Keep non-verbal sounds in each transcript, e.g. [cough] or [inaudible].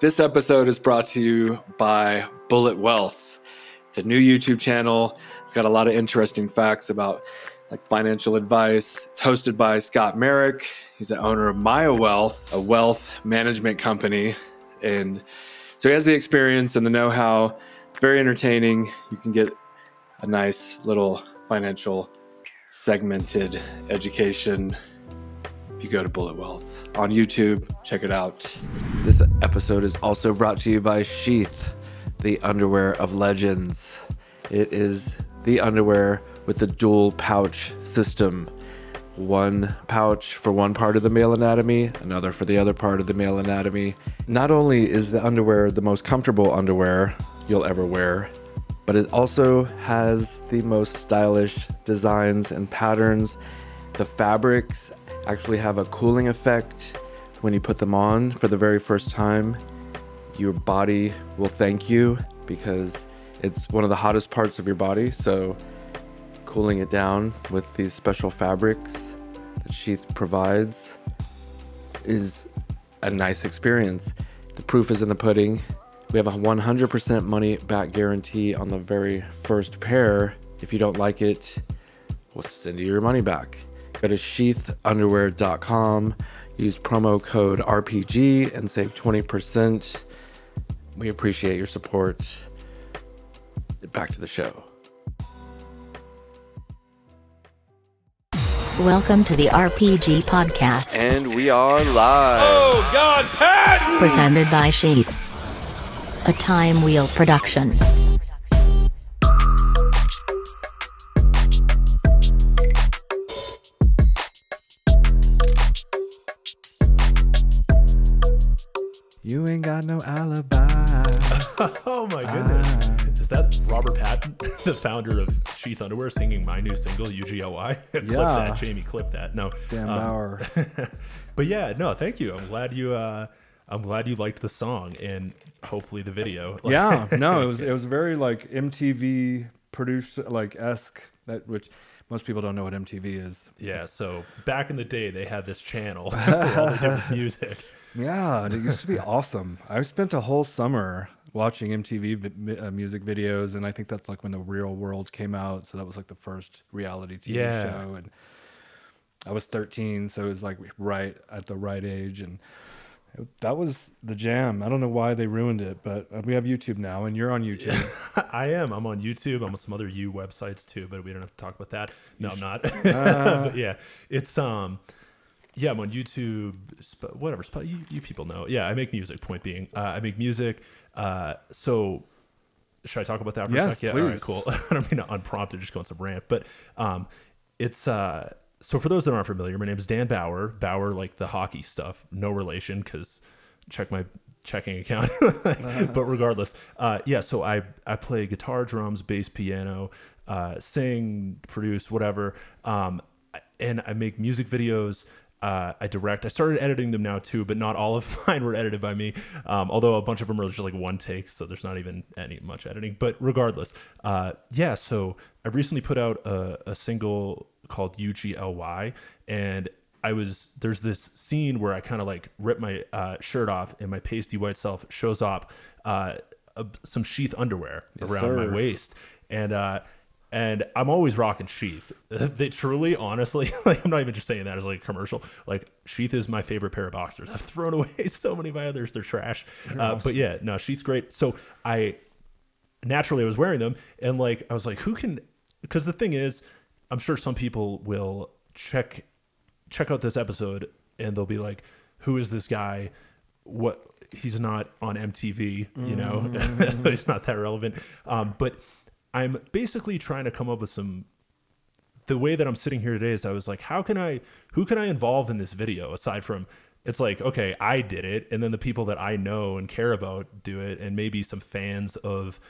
This episode is brought to you by Bullet Wealth. It's a new YouTube channel. It's got a lot of interesting facts about like financial advice. It's hosted by Scott Merrick. He's the owner of Maya Wealth, a wealth management company. And so he has the experience and the know-how. Very entertaining. You can get a nice little financial segmented education if you go to Bullet Wealth on YouTube. Check it out. This episode is also brought to you by Sheath, the underwear of legends. It is the underwear with the dual pouch system. One pouch for one part of the male anatomy, another for the other part of the male anatomy. Not only is the underwear the most comfortable underwear you'll ever wear, but it also has the most stylish designs and patterns. The fabrics actually have a cooling effect when you put them on for the very first time. Your body will thank you because it's one of the hottest parts of your body. So, cooling it down with these special fabrics that Sheath provides is a nice experience. The proof is in the pudding. We have a 100% money back guarantee on the very first pair. If you don't like it, we'll send you your money back. Go to sheathunderwear.com, use promo code RPG, and save 20%. We appreciate your support. Back to the show. Welcome to the RPG Podcast, And we are live. Oh God, Pat! presented by Sheath. A Time Wheel production. You ain't got no alibi. [laughs] Oh my goodness. Is that Robert Patton, [laughs] the founder of Sheath Underwear, singing my new single, UGLY? [laughs] clip Yeah. that, Jamie, clip that. No. Dan um, Bauer. but yeah, no, thank you. I'm glad you uh I'm glad you liked the song and hopefully the video. Yeah, no, it was it was very like MTV produced like esque that which most people don't know what MTV is. yeah, so back in the day they had this channel where all they did was music. Yeah, it used to be [laughs] awesome. I spent a whole summer watching MTV uh, music videos, and I think that's like when the Real World came out. So that was like the first reality TV Yeah. show, and I was 13, so it was like right at the right age, and it- that was the jam. I don't know why they ruined it, but uh, we have YouTube now, and you're on YouTube. [laughs] I am. I'm on YouTube. I'm on some other U websites too, but we don't have to talk about that. No, I'm not. [laughs] Uh. but yeah, it's um, yeah, I'm on YouTube. Sp- whatever. Sp- you, you people know. Yeah, I make music. Point being, uh, I make music. Uh, so should I talk about that for a Yes, sec? Yeah. All right. please. Cool. [laughs] I don't mean to unprompted just go on some rant, but um, it's uh. So for those that aren't familiar, my name is Dan Bauer. Bauer, like the hockey stuff, no relation because check my checking account. [laughs] but regardless, uh, yeah. So I I play guitar, drums, bass, piano, uh, sing, produce, whatever, um, and I make music videos. Uh, I direct. I started editing them now too, but not all of [laughs] mine were edited by me. Um, although a bunch of them are just like one take, so there's not even any much editing. But regardless, uh, yeah. So I recently put out a, a single called UGLY, and I was there's this scene where I kind of like rip my uh, shirt off, and my pasty white self shows up uh, a, some sheath underwear around my waist, and uh, and I'm always rocking Sheath. [laughs] they truly, honestly, [laughs] like I'm not even just saying that as like a commercial. Like Sheath is my favorite pair of boxers. [laughs] I've thrown away so many of my others; they're trash. Uh, but yeah, no, Sheath's great. So I naturally I was wearing them, and like I was like, who can? Because the thing is, I'm sure some people will check check out this episode and they'll be like, who is this guy? What he's not on MTV, you know, he's not that relevant. Um, but I'm basically trying to come up with some. The way that I'm sitting here today is I was like, how can I, who can I involve in this video aside from it's like, okay, I did it. And then the people that I know and care about do it. And maybe some fans of,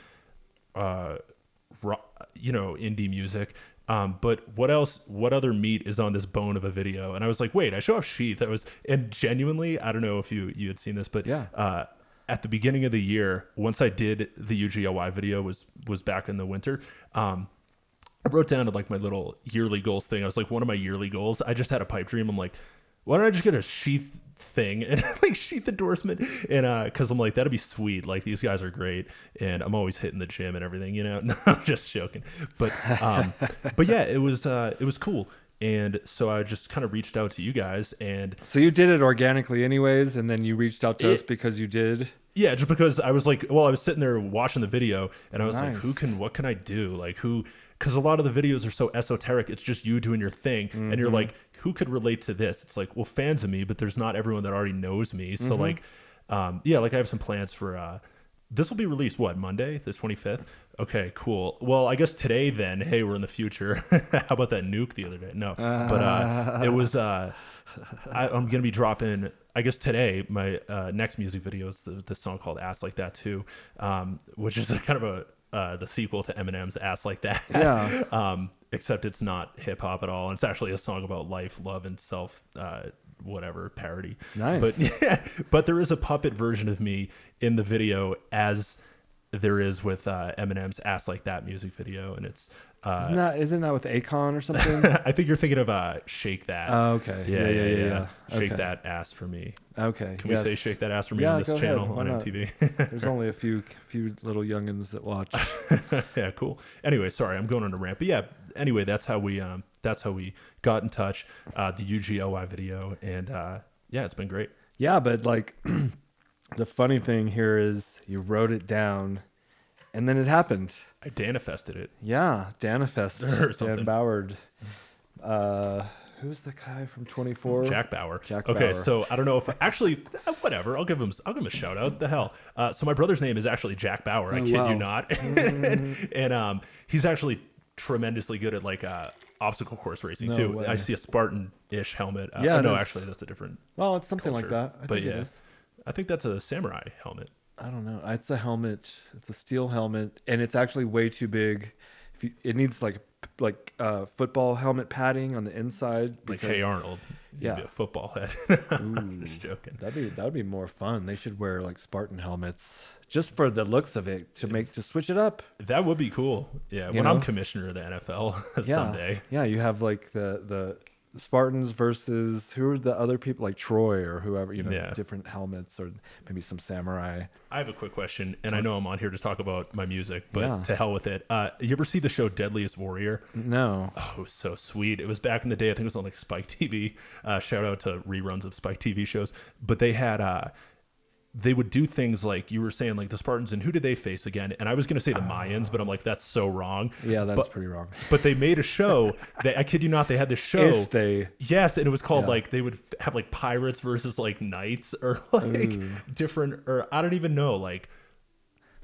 uh, ro- you know, indie music. Um, but what else? What other meat is on this bone of a video? And I was like, wait, I show off Sheath. That was and genuinely, I don't know if you you had seen this, but Yeah. uh, at the beginning of the year, once I did the UGLY video was was back in the winter. Um, I wrote down like my little yearly goals thing. I was like, one of my yearly goals. I just had a pipe dream. I'm like, why don't I just get a sheath thing and [laughs] like sheath endorsement and uh because i'm like that'd be sweet like these guys are great and i'm always hitting the gym and everything you know [laughs] no i'm just joking but um but yeah it was uh it was cool and so i just kind of reached out to you guys and So you did it organically, anyways, and then you reached out to us because you did. yeah just because i was like well i was sitting there watching the video and i was like who can what can i do like who because a lot of the videos are so esoteric it's just you doing your thing and Mm-hmm. you're like who could relate to this it's like well fans of me but there's not everyone that already knows me so Mm-hmm. like um yeah like i have some plans for uh this will be released what monday the 25th okay cool well i guess today then hey we're in the future [laughs] how about that nuke the other day no but uh it was uh I, I'm gonna be dropping. I guess today my uh, next music video is the, the song called "Ass Like That" too, um, which is [laughs] kind of a uh, the sequel to Eminem's "Ass Like That." Yeah. [laughs] um, except it's not hip hop at all. And it's actually a song about life, love, and self. Uh, whatever parody. Nice. But yeah, but there is a puppet version of me in the video as there is with uh, Eminem's "Ass Like That" music video, and it's. Uh, Isn't that isn't that with Akon or something? [laughs] I think you're thinking of uh, "Shake That." Oh, okay. Yeah, yeah, yeah. yeah. Shake Okay. that ass for me. okay. Can yes. we say "Shake That Ass for me" Yeah, on this channel on not? MTV? [laughs] There's only a few few little youngins that watch. [laughs] yeah, cool. Anyway, sorry, I'm going on a rant, but yeah. Anyway, that's how we um that's how we got in touch. Uh, the UGLY video, and uh, yeah, it's been great. Yeah, but like [clears throat] the funny thing here is you wrote it down and then it happened. I danifested it. Yeah, Danifest, [laughs] Or Dan something. Boward. Uh, who's the guy from 24? Jack Bauer. Jack okay, Bauer. so I don't know if I, actually uh, whatever. I'll give him I'll give him a shout out. The hell. Uh, so my brother's name is actually Jack Bauer. I Oh, kid wow. you not. and, [laughs] and um, he's actually tremendously good at like uh obstacle course racing No too. way. I see a Spartan-ish helmet. Uh, Yeah, oh, no, actually that's a different. Well, it's something like that. I but think yeah, is. I think that's a samurai helmet. I don't know. It's a helmet. It's a steel helmet, and it's actually way too big. If you, it needs like like uh, football helmet padding on the inside. Like, hey Arnold, yeah, be a football head. [laughs] I'm just joking. That'd be that'd be more fun. They should wear like Spartan helmets just for the looks of it to make to switch it up. That would be cool. Yeah, You when I'm commissioner of the NFL [laughs] Yeah, someday. yeah. You have like the the Spartans versus who are the other people like Troy or whoever. You know, Yeah. different helmets or maybe some samurai. I have a quick question, and I know I'm on here to talk about my music, but Yeah. to hell with it. Uh, you ever see the show Deadliest Warrior? No, Oh, so sweet. It was back in the day. I think it was on like Spike TV. Uh, shout out to reruns of Spike TV shows. But they had uh, they would do things like you were saying, like the Spartans, and who did they face again? And I was gonna say the Mayans, but I'm like that's so wrong. yeah, that's But- pretty wrong. But they made a show. [laughs] That I kid you not, they had this show. If they Yes, and it was called Yeah. like they would have like pirates versus like knights or [laughs] like mm. different or I don't even know like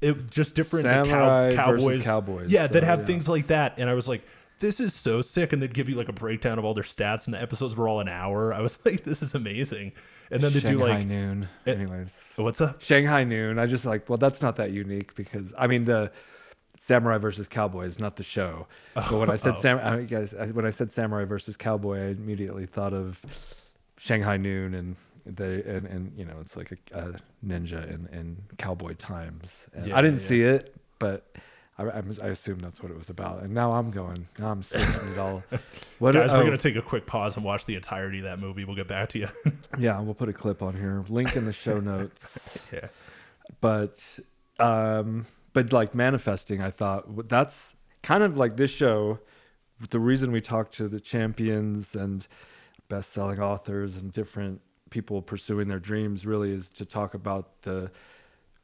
it just different cow, cowboys. cowboys, Yeah, they'd have yeah. things like that, and I was like, this is so sick, and they'd give you like a breakdown of all their stats, and the episodes were all an hour. I was [laughs] like, this is amazing. And then they do like Noon. it- Anyways, what's up? Shanghai Noon. I just like well, that's not that unique because I mean the Samurai versus Cowboys, not the show. [laughs] But when I said Oh. Sam, I, guys, I, when I said Samurai versus Cowboy, I immediately thought of Shanghai Noon and they and, and you know it's like a, a ninja in, in cowboy times. And Yeah, I didn't yeah. see it, but. I, I, I assume that's what it was about, and now I'm going. Now I'm switching it all. [laughs] What? Guys, oh, we're gonna take a quick pause and watch the entirety of that movie. We'll get back to you. [laughs] yeah, we'll put a clip on here. Link in the show [laughs] notes. yeah. but um but like manifesting i thought that's kind of like this show the reason we talk to the champions and best-selling authors and different people pursuing their dreams really is to talk about the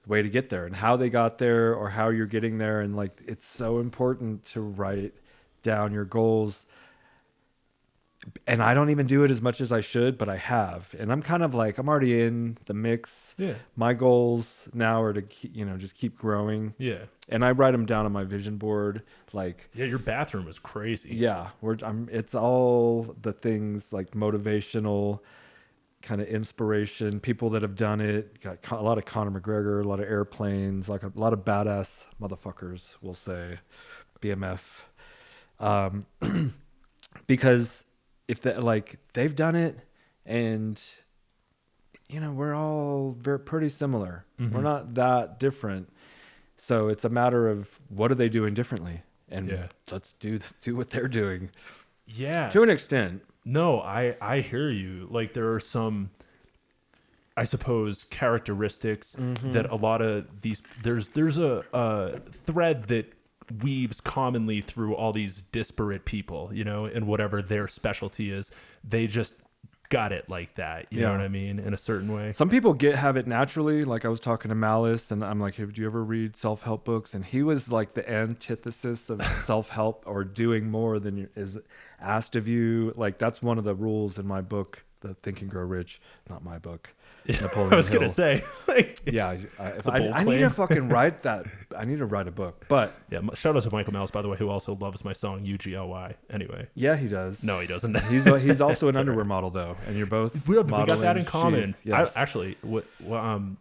way to get there and how they got there or how you're getting there and like it's so important to write down your goals and I don't even do it as much as I should, but I have. And I'm kind of like I'm already in the mix. Yeah. My goals now are to keep, you know, just keep growing. Yeah. And I write them down on my vision board like Yeah, your bathroom is crazy. yeah, we're I'm it's all the things like motivational kind of inspiration, people that have done it, got a lot of Conor McGregor, a lot of airplanes, like a lot of badass motherfuckers, we'll say, BMF. Um [clears throat] because if that like they've done it and you know we're all very pretty similar. We're not that different. So it's a matter of what are they doing differently? And Yeah. let's do do what they're doing. Yeah. to an extent No, I I hear you. Like there are some I suppose characteristics Mm-hmm. that a lot of these there's there's a, a thread that weaves commonly through all these disparate people, you know, and whatever their specialty is, they just got it like that. You know what I mean? In a certain way. Some people get have it naturally. Like I was talking to Malice, and I'm like, "Hey, do you ever read self help books?" And he was like the antithesis of [laughs] self help or doing more than is asked of you. Like that's one of the rules in my book, the Think and Grow Rich. Not my book. Napoleon [laughs] I was gonna say, [laughs] like, Yeah, I, I, if bold I need to fucking [laughs] write that. I need to write a book. But yeah. Shout out to Michael Malice, by the way, who also loves my song UGLY. Anyway, yeah, he does. no, he doesn't. he's a, he's also an underwear model though, and you're both. we, we got that in common. sheath. Yes. I, actually, what, well, um,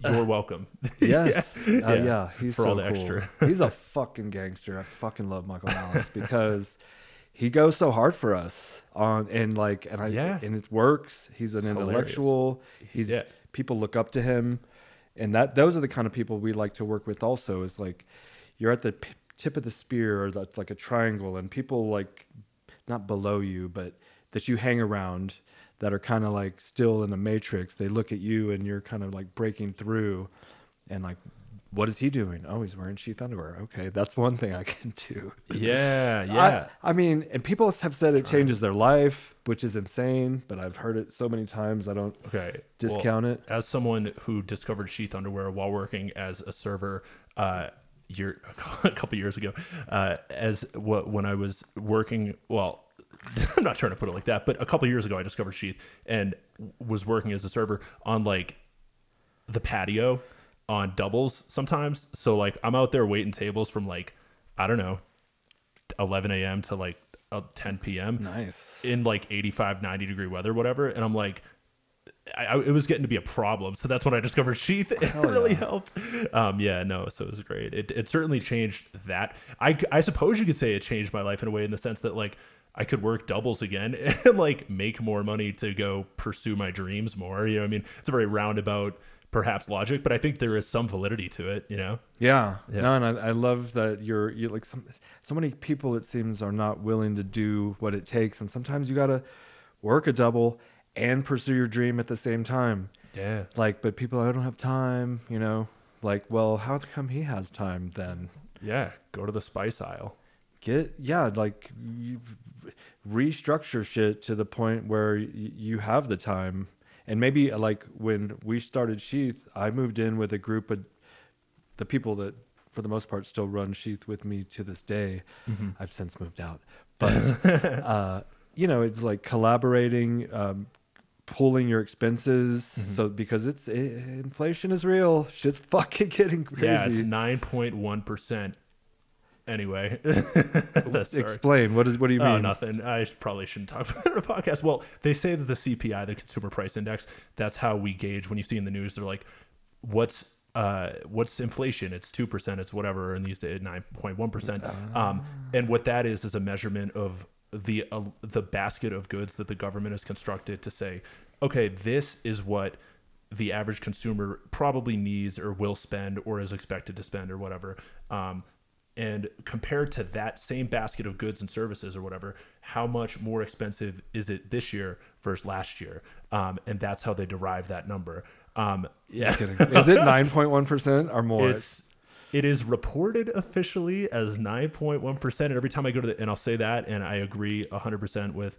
you're welcome. Yes. Uh, Yeah. yeah. He's For so all the cool. extra. he's a fucking gangster. I fucking love Michael Malice because he goes so hard for us on and like and I Yeah. and it works. He's an It's hilarious. intellectual. He's Yeah. people look up to him, and that those are the kind of people we like to work with. Also, is like you're at the p- tip of the spear or that's like a triangle, and people like not below you, but that you hang around that are kind of like still in the matrix. They look at you and you're kind of like breaking through and like, what is he doing? Oh, he's wearing sheath underwear. Okay, that's one thing I can do. yeah, [laughs] yeah. I, I mean, and people have said it changes their life, which is insane, but I've heard it so many times I don't Okay. well, discount it. As someone who discovered sheath underwear while working as a server, uh, year [laughs] a couple years ago, uh, as what when I was working, well, [laughs] I'm not trying to put it like that, but a couple years ago, I discovered sheath and was working as a server on like the patio on doubles sometimes. So like I'm out there waiting tables from like I don't know 11 a.m. to like uh, 10 p.m Nice. in like 85 90 degree weather whatever. And i'm like I, I, it was getting to be a problem. So that's when i discovered sheath. [laughs] It really helped. Um yeah no so it was great. It, it certainly changed that. I, I suppose you could say it changed my life in a way in the sense that like i could work doubles again [laughs] and like make more money to go pursue my dreams more. You know what i mean? It's a very roundabout perhaps logic but i think there is some validity to it you know Yeah. Yeah. No, and I, I love that you're you like some so many people it seems are not willing to do what it takes, and sometimes you gotta work a double and pursue your dream at the same time. yeah Like, but people, I don't have time. You know, like, well, how come he has time then? yeah go to the spice aisle Get yeah, like you restructure shit to the point where y- you have the time. And maybe uh, like when we started Sheath, I moved in with a group of the people that, for the most part, still run Sheath with me to this day. I've since moved out, but [laughs] uh, you know, it's like collaborating, um, pulling your expenses. So because it's i inflation is real, shit's [laughs] fucking getting crazy. yeah it's 9.1% anyway. [laughs] Explain what is what do you mean? Oh, nothing. I probably shouldn't talk [laughs] about it on a podcast. Well, they say that the CPI, the Consumer Price Index, that's how we gauge when you see in the news. They're like, "What's uh, what's inflation? It's two percent. It's whatever." And these days, nine point one percent. Um, and what that is is a measurement of the uh, the basket of goods that the government has constructed to say, okay, this is what the average consumer probably needs or will spend or is expected to spend or whatever. Um, and compared to that same basket of goods and services or whatever, how much more expensive is it this year versus last year? Um, and that's how they derive that number. Um, yeah, Is it [laughs] nine point one percent or more? it's it is reported officially as 9.1% and every time i go to the and i'll say that and i agree 100% with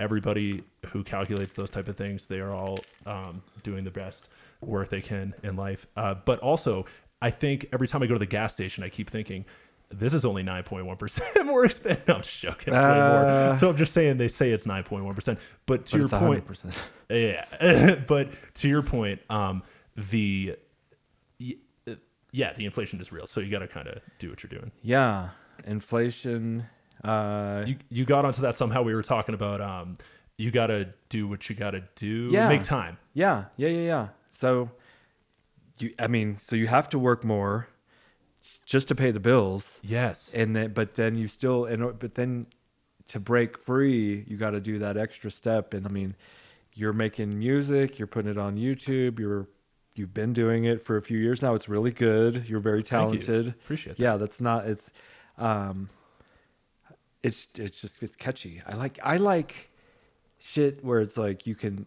everybody who calculates those type of things they are all um, doing the best work they can in life uh, but also i think every time i go to the gas station i keep thinking this is only 9.1% more expensive. No, I'm just joking. It's way more. Uh. So I'm just saying they say it's 9.1%. But to But your point, 100%. [laughs] yeah, [laughs] but to your point, um, the uh, yeah, the inflation is real, so you got to kind of do what you're doing. Yeah, inflation. Uh, You you got onto that somehow. We were talking about um, you got to do what you got to do. Yeah. make time. yeah, yeah, yeah, yeah. So, you, I mean, so you have to work more just to pay the bills, Yes, and then, but then you still, and but then to break free, you got to do that extra step. And I mean, you're making music, you're putting it on YouTube, you're you've been doing it for a few years now. It's really good. You're very Thank you. talented. Appreciate that. Yeah, that's not it's um it's it's just it's catchy. I like I like shit where it's like you can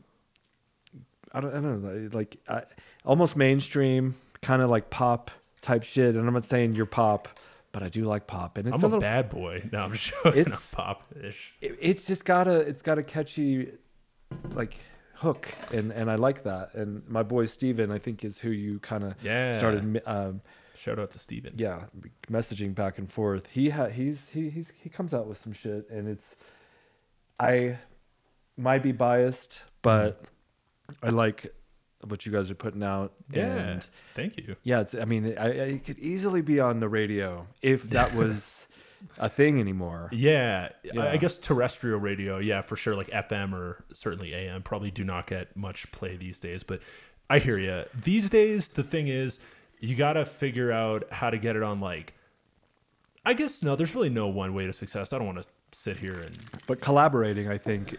I don't, I don't know, like I, almost mainstream, kind of like pop type shit. And I'm not saying you're pop, but I do like pop. And it's I'm a a, little, bad boy. No, I'm [laughs] joking. It's- I'm pop-ish. it, it's just got a, it's got a catchy, like hook, and and I like that. And my boy Steven, I think, is who you kind of Yeah. started. Um, Shout out to Steven. yeah, messaging back and forth. He ha- he's he he's he comes out with some shit, and it's I might be biased, but I like what you guys are putting out. Yeah. and Thank you. yeah, it's, I mean, I, I it could easily be on the radio if that [laughs] was a thing anymore. Yeah, I- Yeah. I guess terrestrial radio, yeah, for sure. Like FM or certainly AM probably do not get much play these days. But I hear you. These days, the thing is, you got to figure out how to get it on. Like, I guess no, there's really no one way to success. I don't want to sit here and But collaborating, I think,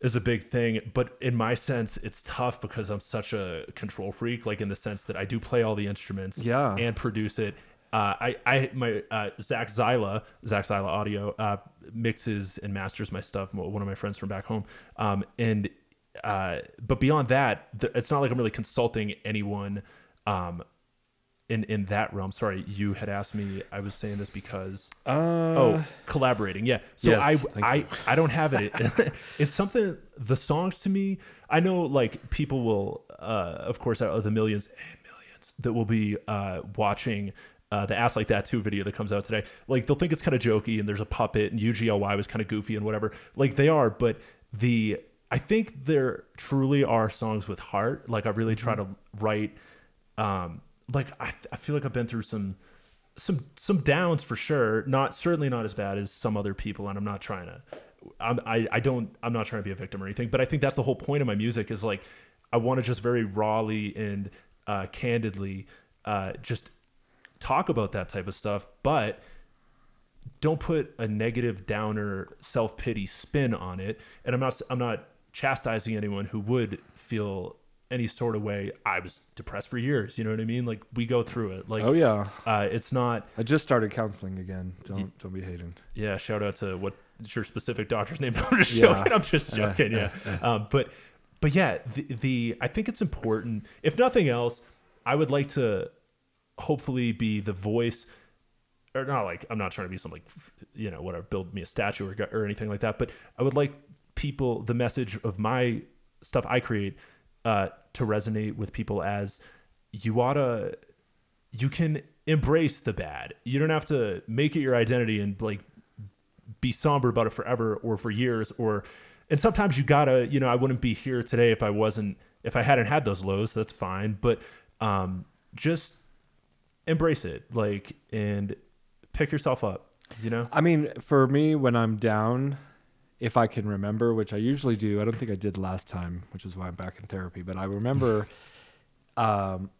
is a big thing. But in my sense, it's tough because I'm such a control freak. Like in the sense that I do play all the instruments, Yeah. and produce it. Uh, I, I, my uh, Zach Zyla, Zach Zyla Audio, uh, mixes and masters my stuff. One of my friends from back home, um, and uh, but beyond that, th- it's not like I'm really consulting anyone. Um, in, in that realm, sorry, you had asked me. I was saying this because uh, oh collaborating yeah. So yes, i i you. i don't have it. [laughs] It's something the songs to me i know like people will uh of course out of the millions and millions that will be uh watching uh, the ass like that too video that comes out today. Like they'll think it's kind of jokey and there's a puppet and ugly was kind of goofy and whatever. Like they are but the i think there truly are songs with heart. Like i really try to write um like I, I feel like i've been through some some some downs for sure. Not certainly not as bad as some other people and i'm not trying to I'm, I, I don't i'm not trying to be a victim or anything but i think that's the whole point of my music is like i want to just very rawly and uh, candidly uh, just talk about that type of stuff but don't put a negative downer self-pity spin on it. And i'm not i'm not chastising anyone who would feel any sort of way i was depressed for years you know what i mean? Like we go through it. Like oh yeah, uh, it's not I just started counseling again. Don't don't be hating. yeah shout out to what your specific doctor's name. [laughs] I'm just Yeah. joking. I'm just joking yeah. Um, but but yeah the, the i think it's important. If nothing else i would like to hopefully be the voice or not like i'm not trying to be some like you know whatever build me a statue or, or anything like that but i would like people the message of my stuff i create uh, to resonate with people as you ought to you can embrace the bad. You don't have to make it your identity and like be somber about it forever or for years or and sometimes you gotta you know i wouldn't be here today if i wasn't if i hadn't had those lows that's fine but um just embrace it like and pick yourself up you know? I mean, for me, when I'm down, if I can remember, which I usually do, I don't think I did last time, which is why I'm back in therapy. But I remember, [laughs] um,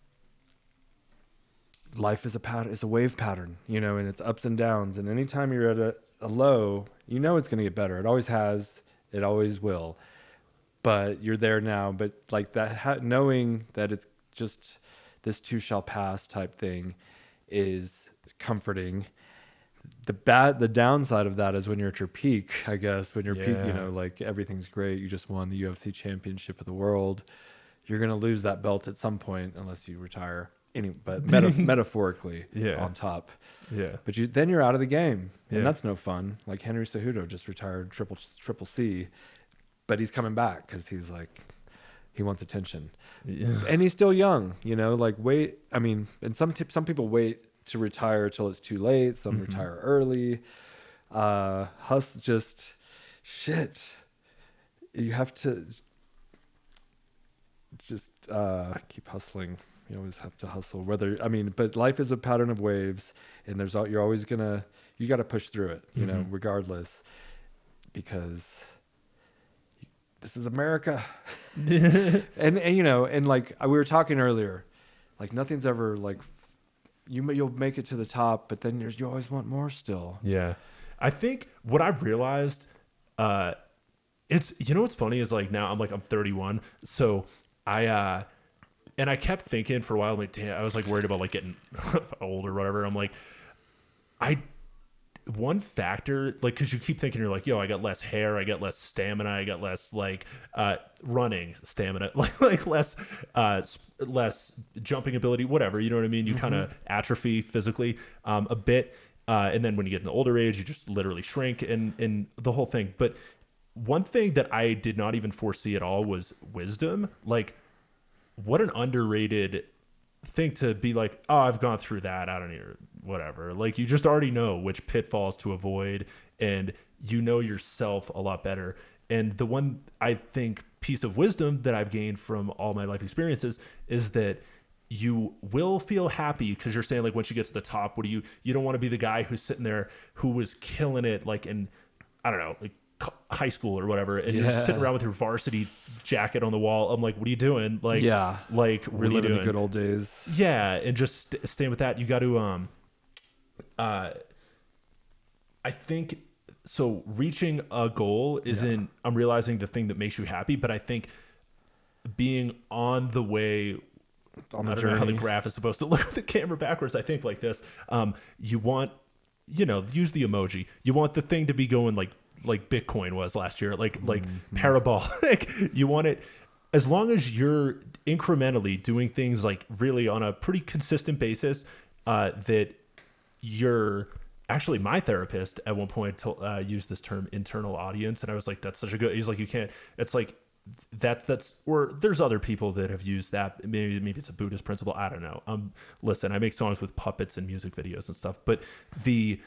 life is a pattern, it's a wave pattern, you know, and it's ups and downs. And anytime you're at a, a low, you know it's going to get better. It always has. It always will. But you're there now. But like that, ha- knowing that it's just this too shall pass type thing, is comforting the bad the downside of that is when you're at your peak i guess when you're peak you know like everything's great you just won the ufc championship of the world you're going to lose that belt at some point unless you retire. Any but [laughs] meta- metaphorically Yeah. on top. Yeah. But you then you're out of the game Yeah. and that's no fun. Like henry Cejudo just retired triple triple c but he's coming back because he's like he wants attention. And he's still young you know like wait i mean and some tip some people wait to retire till it's too late some retire early. Uh hus just shit. You have to just uh keep hustling. You always have to hustle whether i mean but life is a pattern of waves and there's all you're always gonna you got to push through it you know regardless because this is america. [laughs] And and you know and like we were talking earlier like nothing's ever like you you'll make it to the top but then you always want more still Yeah. I think what I've realized, uh, it's, you know, what's funny is like now I'm like, I'm 31. So I, uh, and I kept thinking for a while, like, damn, I was like worried about like getting [laughs] old or whatever. I'm like, I, one factor like because you keep thinking you're like yo i got less hair i got less stamina i got less like uh running stamina [laughs] like like less uh less jumping ability whatever you know what i mean? You kind of atrophy physically um a bit uh and then when you get in the older age you just literally shrink and and the whole thing. But one thing that i did not even foresee at all was wisdom. Like what an underrated thing to be like, oh, I've gone through that. I don't know, whatever. Like you just already know which pitfalls to avoid, and you know yourself a lot better. And the one I think piece of wisdom that I've gained from all my life experiences is that you will feel happy because you're saying like once you get to the top, what do you? You don't want to be the guy who's sitting there who was killing it like in I don't know like high school or whatever, and you're sitting around with your varsity jacket on the wall. I'm like, what are you doing? Like Yeah. like what are you Reliving the good old days. yeah and just st- staying with that you got to um uh i think so reaching a goal isn't i'm realizing the thing that makes you happy but i think being on the way On I the don't know how the graph is supposed to [laughs] look with the camera backwards. I think like this. Um, you want, you know, use the emoji. You want the thing to be going like like Bitcoin was last year, like like Mm-hmm. parabolic. [laughs] you want it as long as you're incrementally doing things like really on a pretty consistent basis. Uh, that you're actually my therapist at one point to, uh, used this term internal audience, and I was like, that's such a good. He's like, you can't. It's like that's that's or there's other people that have used that maybe maybe it's a buddhist principle i don't know um listen i make songs with puppets and music videos and stuff but the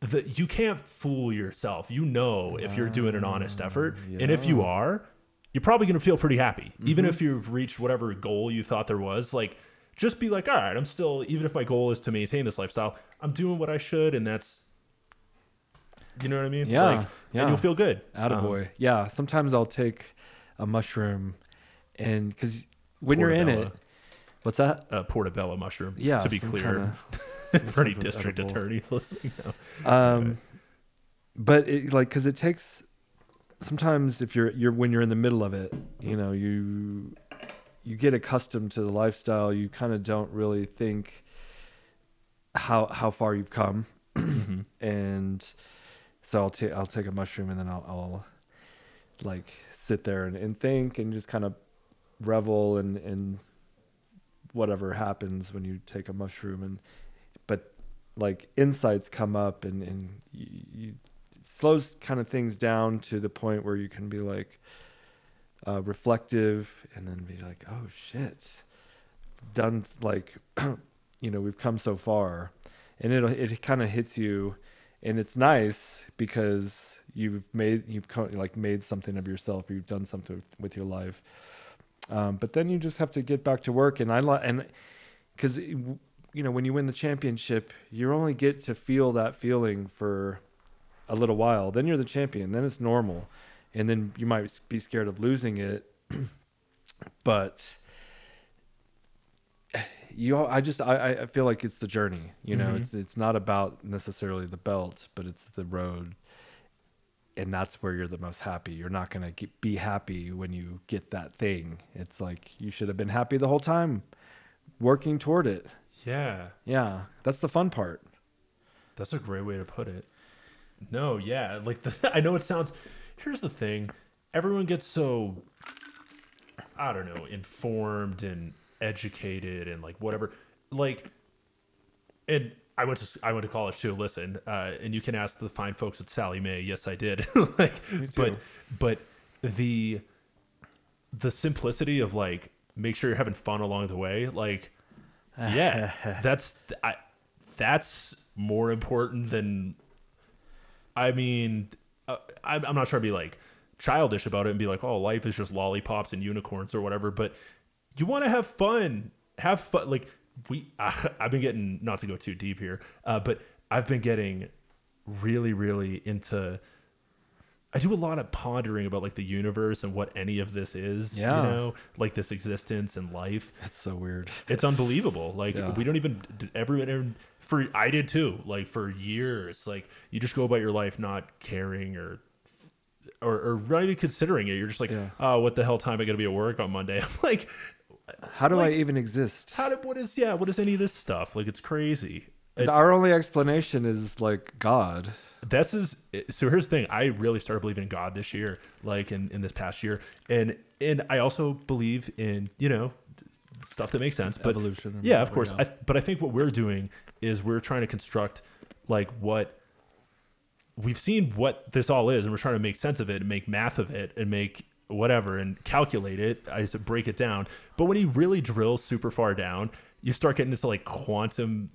the you can't fool yourself you know if you're doing an honest effort and if you are you're probably going to feel pretty happy even if you've reached whatever goal you thought there was like just be like all right i'm still even if my goal is to maintain this lifestyle i'm doing what i should and that's you know what i mean Yeah, like, yeah. and you'll feel good Um, Attaboy. yeah. Sometimes I'll take a mushroom and because when you're in it, what's that? A portobello mushroom. Yeah. to be clear, kinda- [laughs] for any [laughs] district attorneys [laughs] listening. No. Um, but it, like, cause it takes sometimes if you're you're when you're in the middle of it, you know, you you get accustomed to the lifestyle. You kind of don't really think how how far you've come, Mm-hmm. [clears throat] and so I'll take I'll take a mushroom and then I'll, I'll like sit there and, and think and just kind of revel and and whatever happens when you take a mushroom and like insights come up and and you, you slows kind of things down to the point where you can be like uh, reflective and then be like oh shit. Done like [clears throat] you know we've come so far. And it it kind of hits you and it's nice because you've made you've co- like made something of yourself you've done something with your life. Um, but then you just have to get back to work and i like and because you know when you win the championship you only get to feel that feeling for a little while. Then you're the champion. Then it's normal. And then you might be scared of losing it. [clears throat] But you all- i just i i feel like it's the journey you know? Mhm. it's it's not about necessarily the belt but it's the road. And that's where you're the most happy. You're not going to be happy when you get that thing. It's like you should have been happy the whole time working toward it Yeah, yeah that's the fun part that's a great way to put it. No, yeah, like the [laughs] I know it sounds. Here's the thing: everyone gets so I don't know informed and educated and like whatever. Like, and I went to I went to college too. Listen, uh, and you can ask the fine folks at Sallie Mae. Yes, I did. [laughs] like, but but the the simplicity of like make sure you're having fun along the way. Like, yeah, [laughs] that's I, that's more important than. I mean, uh, I'm, I'm not trying to be like childish about it and be like, oh, life is just lollipops and unicorns or whatever. But you want to have fun. Have fun. Like we, [laughs] I've been getting not to go too deep here, uh, but I've been getting really, really into. I do a lot of pondering about like the universe and what any of this is. Yeah. You know, like this existence and life. it's so weird It's unbelievable. Like Yeah. we don't even everyone for I did too. Like for years, like you just go about your life not caring or or, or not even considering it. You're just like, Yeah. oh, what the hell time am I gonna be at work on Monday? [laughs] I'm like, how do Like- i even exist how did what is yeah? What is any of this stuff? Like it's crazy. It's- Our only explanation is like God. This is so here's the thing. I really started believing in god this year like in, in this past year. And and i also believe in you know stuff that makes sense but Evolution yeah of course. I, but i think what we're doing is we're trying to construct like what we've seen what this all is and we're trying to make sense of it and make math of it and make whatever and calculate it. I said break it down. But when you really drill super far down you start getting into like quantum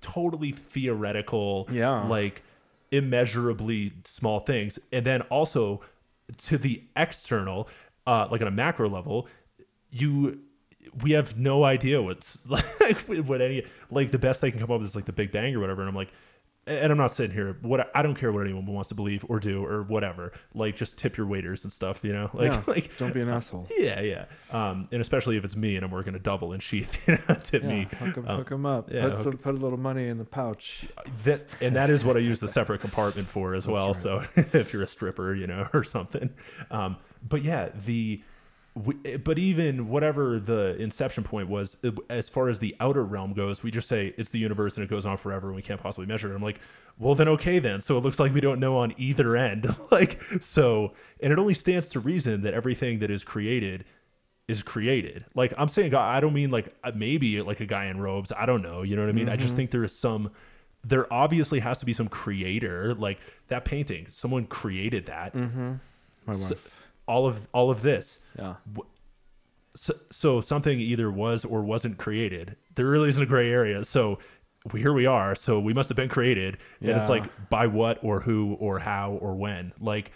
totally theoretical Yeah. like immeasurably small things. And then also to the external uh like on a macro level you we have no idea what's [laughs] like what any like the best they can come up with is like the big bang or whatever. And i'm like and i'm not sitting here what i don't care what anyone wants to believe or do or whatever like just tip your waiters and stuff you know [laughs] like yeah. like Don't be an asshole. [laughs] yeah yeah um and especially if it's me and i'm working a double and sheath [laughs] you know tip Yeah, me hook 'em- Um, hook 'em up. yeah, put, hook- some, put a little money in the pouch. that and that is what I use the separate compartment for as well. So if you're a stripper, you know, or something. Um, but yeah, the we, but even whatever the inception point was, as far as the outer realm goes, we just say it's the universe and it goes on forever and we can't possibly measure it. I'm like, well then okay then. So it looks like we don't know on either end. [laughs] like so, and it only stands to reason that everything that is created is created. Like I'm saying, God, I don't mean like uh, maybe like a guy in robes. I don't know. You know what I mean? I just think there is some. There obviously has to be some creator. Like that painting, someone created that. My S- wife. All of all of this. Yeah. So, so something either was or wasn't created. There really isn't a gray area. So here we are. So we must have been created. And it's like by what or who or how or when. Like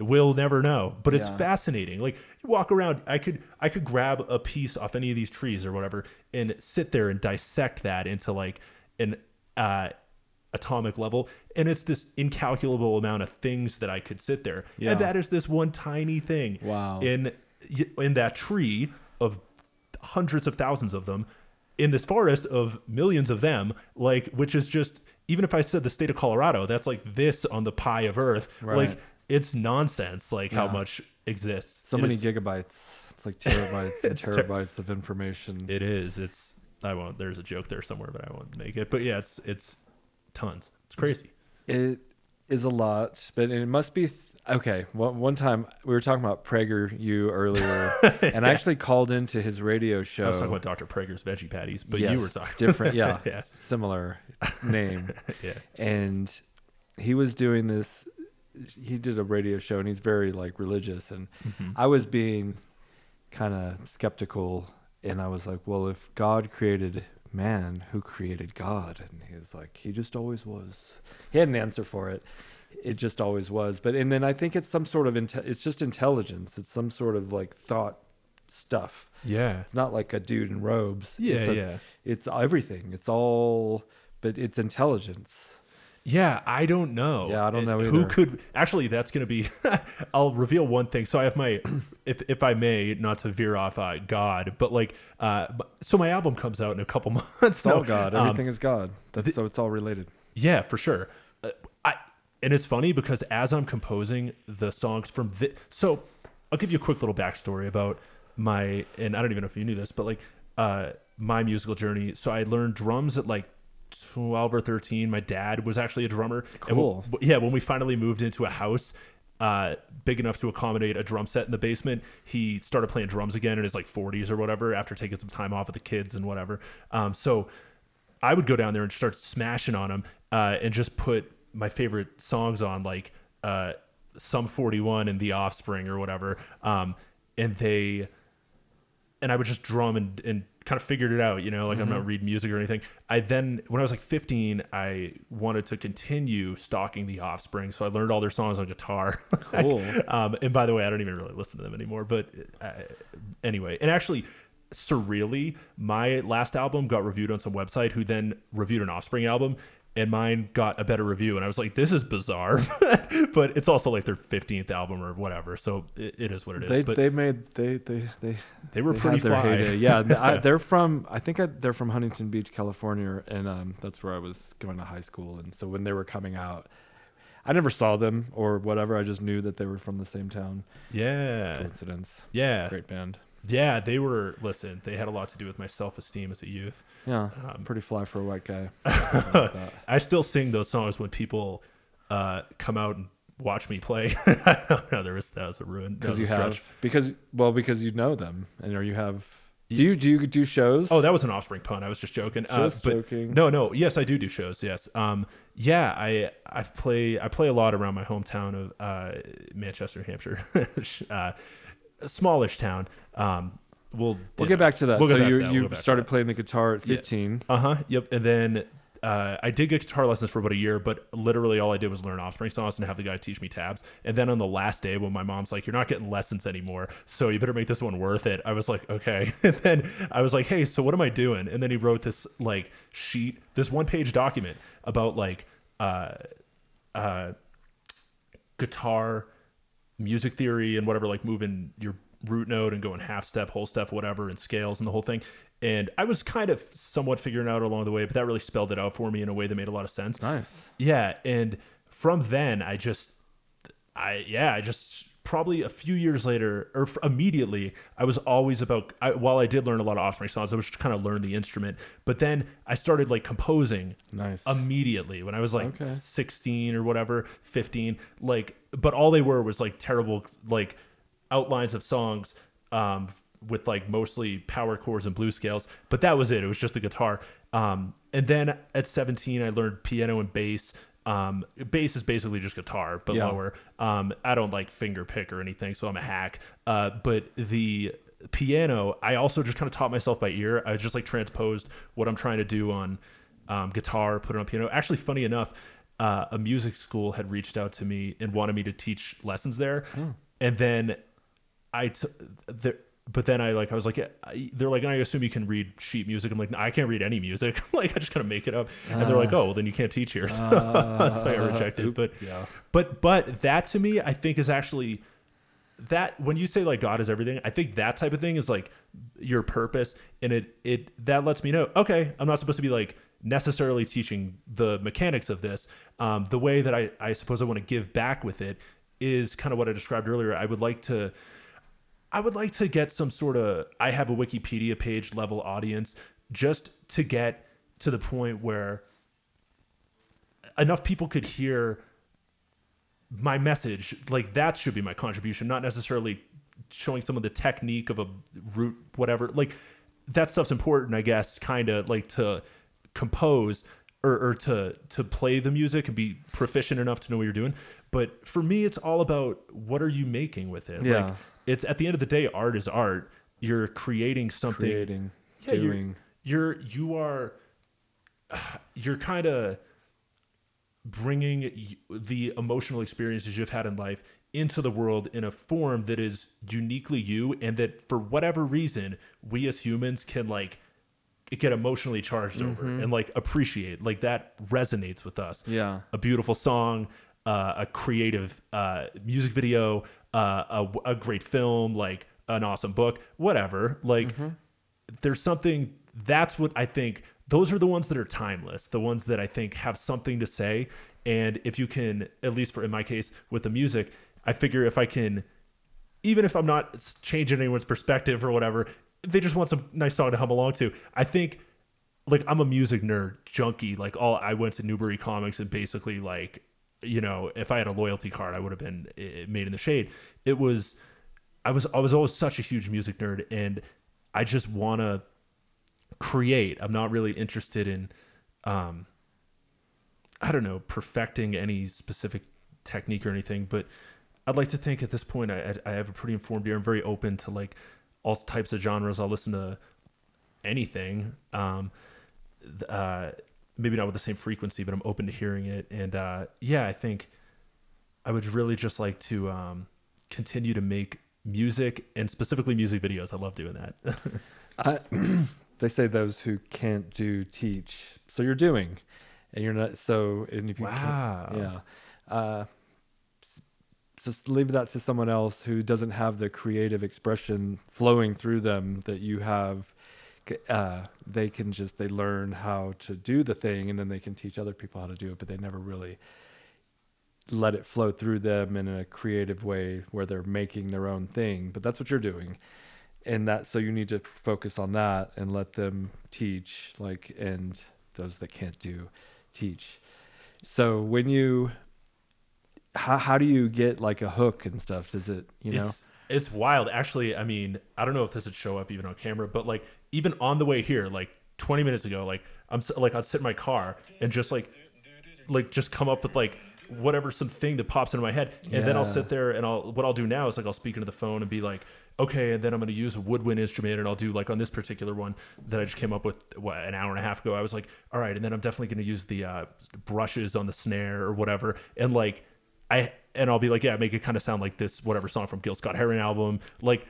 we'll never know. But it's Yeah. fascinating. Like you walk around, I could I could grab a piece off any of these trees or whatever and sit there and dissect that into like an uh atomic level and it's this incalculable amount of things that I could sit there. Yeah. And that is this one tiny thing Wow. in in that tree of hundreds of thousands of them in this forest of millions of them like which is just even if i said the state of colorado that's like this on the pie of earth Right. like it's nonsense like how much exists So And many it's- gigabytes. It's like terabytes [laughs] and It's ter- terabytes of information. it is it's i won't there's a joke there somewhere but i won't make it but yeah it's it's tons it's crazy It is a lot, but it must be th- okay. One, one time we were talking about PragerU earlier, [laughs] and I actually called into his radio show. i was talking about dr praeger's veggie patties but Yes, you were talking different, yeah, [laughs] yeah similar name, [laughs] yeah and he was doing this. He did a radio show, and he's very like religious, and Mm-hmm. I was being kind of skeptical, and I was like, well, if God created man, who created God? And he was like, he just always was. He had an answer for it. It just always was. But and then I think it's some sort of inte- it's just intelligence. It's some sort of like thought stuff. yeah It's not like a dude in robes. Yeah, it's a- yeah. It's everything. It's all, but it's intelligence. Yeah, I don't know. Yeah, I don't know Who either. could actually? That's gonna be. [laughs] I'll reveal one thing. So I have my, [clears throat] if if I may, not to veer off uh, God, but like, uh, so my album comes out in a couple [laughs] months. It's all God. Um, Everything is God. That's so it's all related. yeah, for sure. Uh, I and it's funny because as I'm composing the songs from this, so I'll give you a quick little backstory about my and I don't even know if you knew this, but like uh my musical journey. So I learned drums at like 12 or 13. My dad was actually a drummer. Cool. yeah, when we finally moved into a house uh, big enough to accommodate a drum set in the basement, he started playing drums again in his like 40s or whatever after taking some time off with the kids and whatever. Um, so I would go down there and start smashing on him uh, and just put my favorite songs on, like uh, Sum 41 and The Offspring or whatever. Um, and they, and I would just drum and, and kind of figured it out, you know, like I'm Mm-hmm. not reading music or anything. I then, when I was like 15, I wanted to continue stalking The Offspring. So I learned all their songs on guitar. [laughs] Cool. um, and by the way, I don't even really listen to them anymore. But uh, anyway, and actually, surreally, my last album got reviewed on some website who then reviewed an Offspring album. And mine got a better review, and I was like, "This is bizarre," [laughs] but it's also like their fifteenth album or whatever, so it, it is what it is. They but they made they they they They were they pretty their fly. heyday. Yeah, [laughs] I, they're from I think I, they're from Huntington Beach, California, and um, that's where I was going to high school. And so when they were coming out, I never saw them or whatever. I just knew that they were from the same town. yeah, Coincidence. yeah, Great band. Yeah, they were. Listen, they had a lot to do with my self esteem as a youth. Yeah, Um, pretty fly for a white guy. [laughs] I still sing those songs when people uh, come out and watch me play. [laughs] I don't know. There was that was a ruin. Because you have because well because you know them and or you have. Do you do you do shows? Oh, that was an offspring pun. I was just joking. Uh, Just but joking. No, no. Yes, I do do shows. Yes. Um. Yeah. I I play I play a lot around my hometown of uh, Manchester, Hampshire. [laughs] uh, a smallish town. Um. We'll we'll get back to that. We'll so get back to you. We'll you to started playing the guitar at Yeah. 15. Uh huh. Yep. And then uh, I did get guitar lessons for about a year, but literally all I did was learn Offspring songs and have the guy teach me tabs. And then on the last day, when my mom's like, "You're not getting lessons anymore, so you better make this one worth it," I was like, "Okay." [laughs] And then I was like, "Hey, so what am I doing?" And then he wrote this like sheet, this one page document about like uh, uh, guitar music theory and whatever, like moving your root note and going half step, whole step, whatever, and scales and the whole thing. And I was kind of somewhat figuring out along the way, but that really spelled it out for me in a way that made a lot of sense. Nice. Yeah, and from then I just, I yeah, I just probably a few years later or f- immediately I was always about. I, while I did learn a lot of Offspring songs, I was just kind of learn the instrument. But then I started like composing Nice. immediately when I was like Okay. 16 or whatever, 15. Like, but all they were was like terrible, like outlines of songs um, with like mostly power chords and blues scales. But that was it. It was just the guitar. Um, and then at 17, I learned piano and bass. Um, bass is basically just guitar, but Yeah. lower. Um, I don't like finger pick or anything, so I'm a hack. Uh, but the piano, I also just kind of taught myself by ear. I just like transposed what I'm trying to do on um, guitar, put it on piano. Actually, funny enough, uh, a music school had reached out to me and wanted me to teach lessons there, and then I t- there. But then I like I was like yeah, I, they're like I assume you can read sheet music. I'm like no, I can't read any music. [laughs] I'm like I just kind of make it up. And they're like oh well then you can't teach here. [laughs] So, so I rejected. But yeah. but but that to me I think is actually that when you say like God is everything, I think that type of thing is like your purpose, and it it that lets me know okay, I'm not supposed to be like necessarily teaching the mechanics of this. Um, the way that I I suppose I want to give back with it is kind of what I described earlier. I would like to. I would like to get some sort of I have a Wikipedia page level audience just to get to the point where enough people could hear my message. Like that should be my contribution not necessarily showing some of the technique of a root whatever. Like that stuff's important i guess kind of like to compose or, or to to play the music and be proficient enough to know what you're doing. But for me it's all about what are you making with it? Yeah. like it's at the end of the day art is art. You're creating something. Creating, yeah, you're- doing. You're, you are [sighs] you're kind of bringing the emotional experiences you've had in life into the world in a form that is uniquely you and that for whatever reason we as humans can like get emotionally charged over and like appreciate. Like that resonates with us. Yeah. a beautiful song uh, a creative uh, music video uh, a, a great film like an awesome book whatever like there's something that's what I think those are the ones that are timeless, the ones that I think have something to say. And if you can, at least for in my case with the music, I figure if I can, even if I'm not changing anyone's perspective or whatever, they just want some nice song to hum along to. I think like I'm a music nerd junkie. Like all I went to Newbury Comics and basically like, you know, if I had a loyalty card, I would have been eh, made in the shade. It was, I was, I was always such a huge music nerd and I just want to create. I'm not really interested in, um, I don't know, perfecting any specific technique or anything, but I'd like to think at this point I I have a pretty informed ear. I'm very open to like all types of genres. I'll listen to anything. Um, uh, maybe not with the same frequency, but I'm open to hearing it. And uh, yeah, I think I would really just like to um, continue to make music and specifically music videos. I love doing that. [laughs] I, [clears throat] they say those who can't do teach. So you're doing, and you're not. So and if you Wow. can't, yeah, uh, just leave that to someone else who doesn't have the creative expression flowing through them that you have. Uh, they can just they learn how to do the thing, and then they can teach other people how to do it, but they never really let it flow through them in a creative way where they're making their own thing. But that's what you're doing. And that so you need to focus on that and let them teach like and those that can't do teach. So when you how, how do you get like a hook and stuff? Does it you know it's wild. Actually, I mean, I don't know if this would show up even on camera, but like even on the way here, like 20 minutes ago, like I'm like I'll sit in my car and just like like just come up with like whatever some thing that pops into my head, and then I'll sit there and I'll what I'll do now is like I'll speak into the phone and be like. Okay, and then I'm going to use a woodwind instrument, and I'll do like on this particular one that I just came up with what, an hour and a half ago. I was like, all right, and then I'm definitely going to use the uh, brushes on the snare or whatever, and like I and I'll be like, yeah, make it kind of sound like this whatever song from Gil Scott Heron album. Like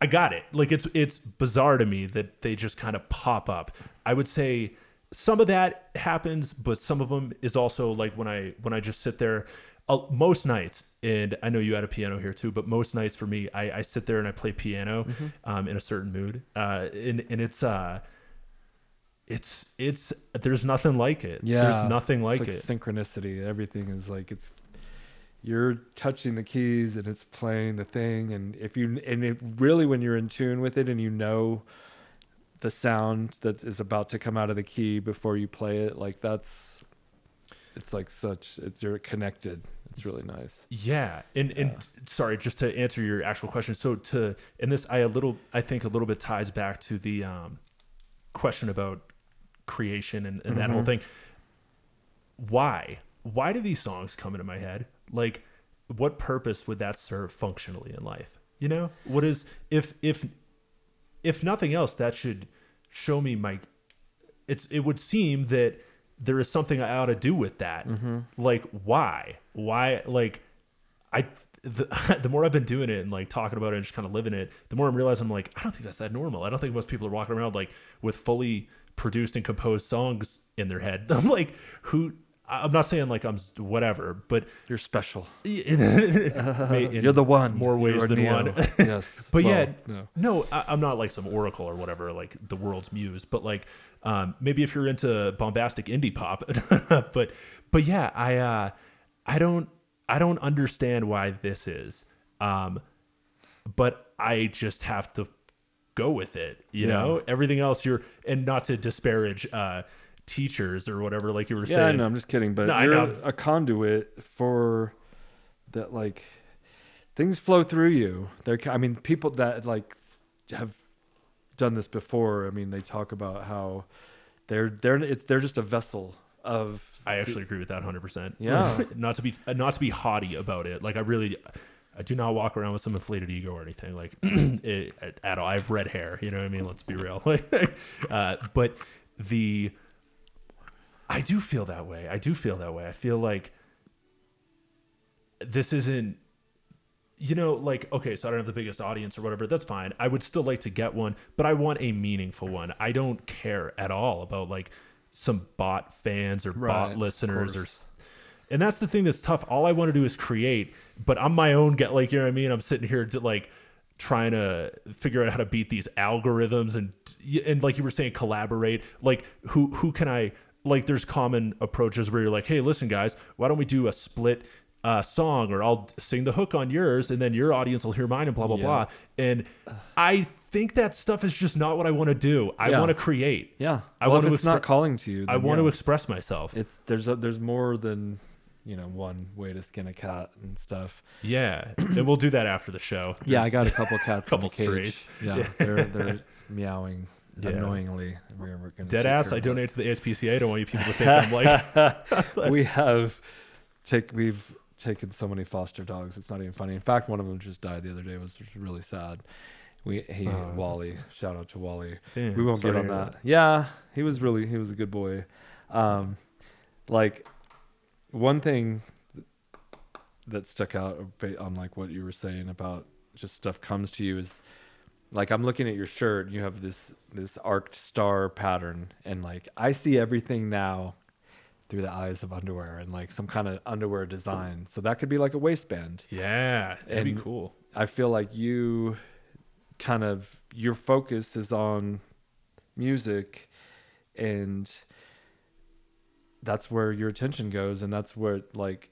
I got it. Like it's it's bizarre to me that they just kind of pop up. I would say some of that happens, but some of them is also like when I when I just sit there. Uh, most nights, and I know you had a piano here too, but most nights for me, I, I sit there and I play piano um, in a certain mood, uh, and and it's uh, it's it's there's nothing like it. yeah there's nothing it's like, it. synchronicity everything is like it's you're touching the keys and it's playing the thing and if you and it really when you're in tune with it and you know the sound that is about to come out of the key before you play it like that's it's like such it's you're connected it's really nice Yeah, and and sorry, just to answer your actual question. So to and this, I a little, I think a little bit ties back to the um, question about creation and, and that whole thing. Why? Why do these songs come into my head? Like, what purpose would that serve functionally in life? You know, what is if if if nothing else, that should show me my. It's it would seem that there is something I ought to do with that. Mm-hmm. Like why? Why? Like I. The, [laughs] the more I've been doing it and like talking about it and just kind of living it, the more I'm realizing I'm like, I don't think that's that normal. I don't think most people are walking around like with fully produced and composed songs in their head. [laughs] I'm like, who? I'm not saying like I'm whatever, but you're special [laughs] in, in you're the one more ways You're than one. yes [laughs] But Well, yeah, no. no, I, I'm not like some oracle or whatever, like the world's muse. But like, um, maybe if you're into bombastic indie pop, [laughs] but but yeah, I uh, I don't I don't understand why this is, um, but I just have to go with it. You Yeah. know, everything else you're and not to disparage uh, teachers or whatever, like you were Yeah, saying. I know. I'm just kidding, but No, I you're know. a conduit for that. Like things flow through you. There, I mean, people that like have done this before. I mean, they talk about how they're they're it's they're just a vessel of. I actually agree with that 100%. Yeah. [laughs] not to be not to be haughty about it. Like I really I do not walk around with some inflated ego or anything like [clears throat] it, at all. I have red hair, you know what I mean? Let's be real. [laughs] uh, but the I do feel that way. I do feel that way. I feel like this isn't you know, like, okay, so I don't have the biggest audience or whatever. That's fine. I would still like to get one, but I want a meaningful one. I don't care at all about like some bot fans or Right, bot listeners or. And that's the thing that's tough. All I want to do is create, but I'm my own get like you know what I mean. I'm sitting here to like trying to figure out how to beat these algorithms and and like you were saying, collaborate. Like who who can I like? There's common approaches where you're like, hey, listen, guys, why don't we do a split uh, song or I'll sing the hook on yours and then your audience will hear mine and blah blah Yeah. blah. And I think that stuff is just not what I want to do. I Yeah. want to create. Yeah. I well, want to it's not calling to you, I want yeah. to express myself. It's there's a, there's more than you know one way to skin a cat and stuff. yeah, and we'll do that after the show. Yeah, I got a couple cats [laughs] Couple in the cage. strays. Yeah, they're [laughs] they're meowing Yeah. annoyingly. We're, dead ass. I donate to the ASPCA. I don't want you people to think I'm like. [laughs] [laughs] we have take we've taken so many foster dogs. It's not even funny. In fact, one of them just died the other day. It was just really sad. We he Oh, Wally. Shout out to Wally. Damn, we won't get on hear that. Yeah, he was really he was a good boy. Um, like one thing that stuck out on like what you were saying about just stuff comes to you is like I'm looking at your shirt you have this this arced star pattern and like I see everything now through the eyes of underwear and like some kind of underwear design. So that could be like a waistband. Yeah, that'd be And- cool. I feel like you kind of your focus is on music and that's where your attention goes and that's where like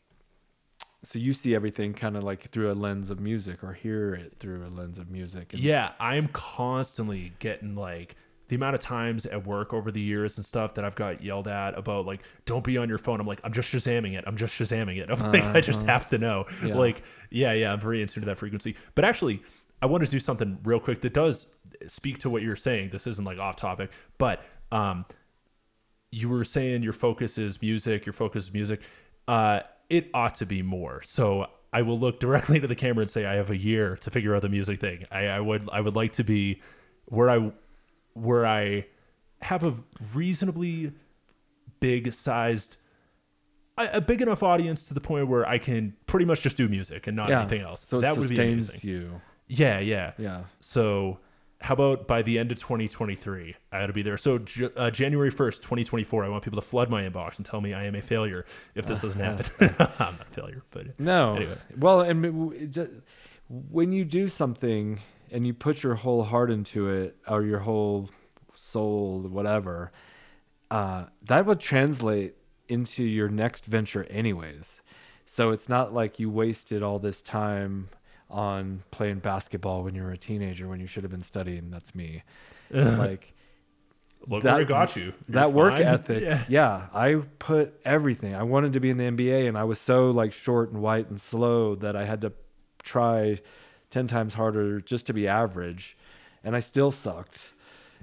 so you see everything kind of like through a lens of music or hear it through a lens of music. And Yeah, I'm constantly getting like the amount of times at work over the years and stuff that I've got yelled at about like don't be on your phone. I'm like I'm just shazamming it. I'm just shazamming it. [laughs] I'm like I just have to know. Yeah. Like yeah, yeah, I'm very in tune to that frequency. But actually, I want to do something real quick that does speak to what you're saying. This isn't like off topic, but um you were saying your focus is music, your focus is music. Uh, it ought to be more. So I will look directly into the camera and say I have a year to figure out the music thing. I, I would I would like to be where I where I have a reasonably big sized a big enough audience to the point where I can pretty much just do music and not yeah, anything else. So it that would be sustains amazing. you. Yeah, yeah. Yeah. So, how about by the end of 2023, I ought to be there. So, J- uh, January 1st, 2024, I want people to flood my inbox and tell me I am a failure if this doesn't happen. [laughs] [laughs] I'm not a failure, but No. Anyway. Well, and it w- it just, when you do something and you put your whole heart into it or your whole soul, whatever, uh, that would translate into your next venture, anyways. So it's not like you wasted all this time on playing basketball when you were a teenager when you should have been studying. That's me. [laughs] like, look That- where it got you. You're that work ethic Yeah. yeah. i put everything i wanted to be in the nba and i was so like short and white and slow that i had to try 10 times harder just to be average and i still sucked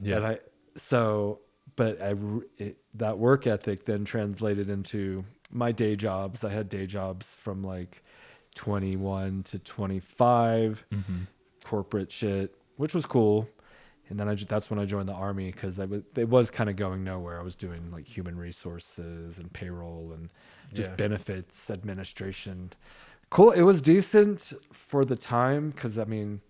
Yeah. and i so but I it, that work ethic then translated into my day jobs i had day jobs from like 21 to 25 Mm-hmm. corporate shit which was cool and then I that's when I joined the army because was it was kind of going nowhere. I was doing like human resources and payroll and just Yeah. benefits administration. Cool. It was decent for the time because I mean,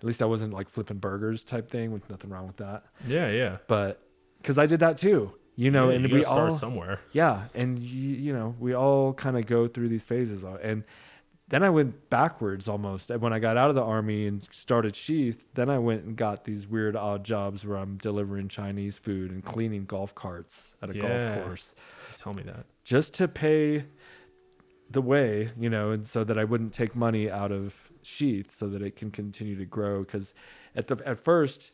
at least I wasn't like flipping burgers type thing with nothing wrong with that. Yeah, yeah. But because I did that too, you know, Yeah, and you we all somewhere. yeah, and you, you know, we all kind of go through these phases, uh, and then I went backwards almost. And When I got out of the army and started Sheath, then I went and got these weird odd jobs where I'm delivering Chinese food and cleaning golf carts at a Yeah. golf course, Tell me that. just to pay the way, you know, and so that I wouldn't take money out of Sheath, so that it can continue to grow. Because at the at first,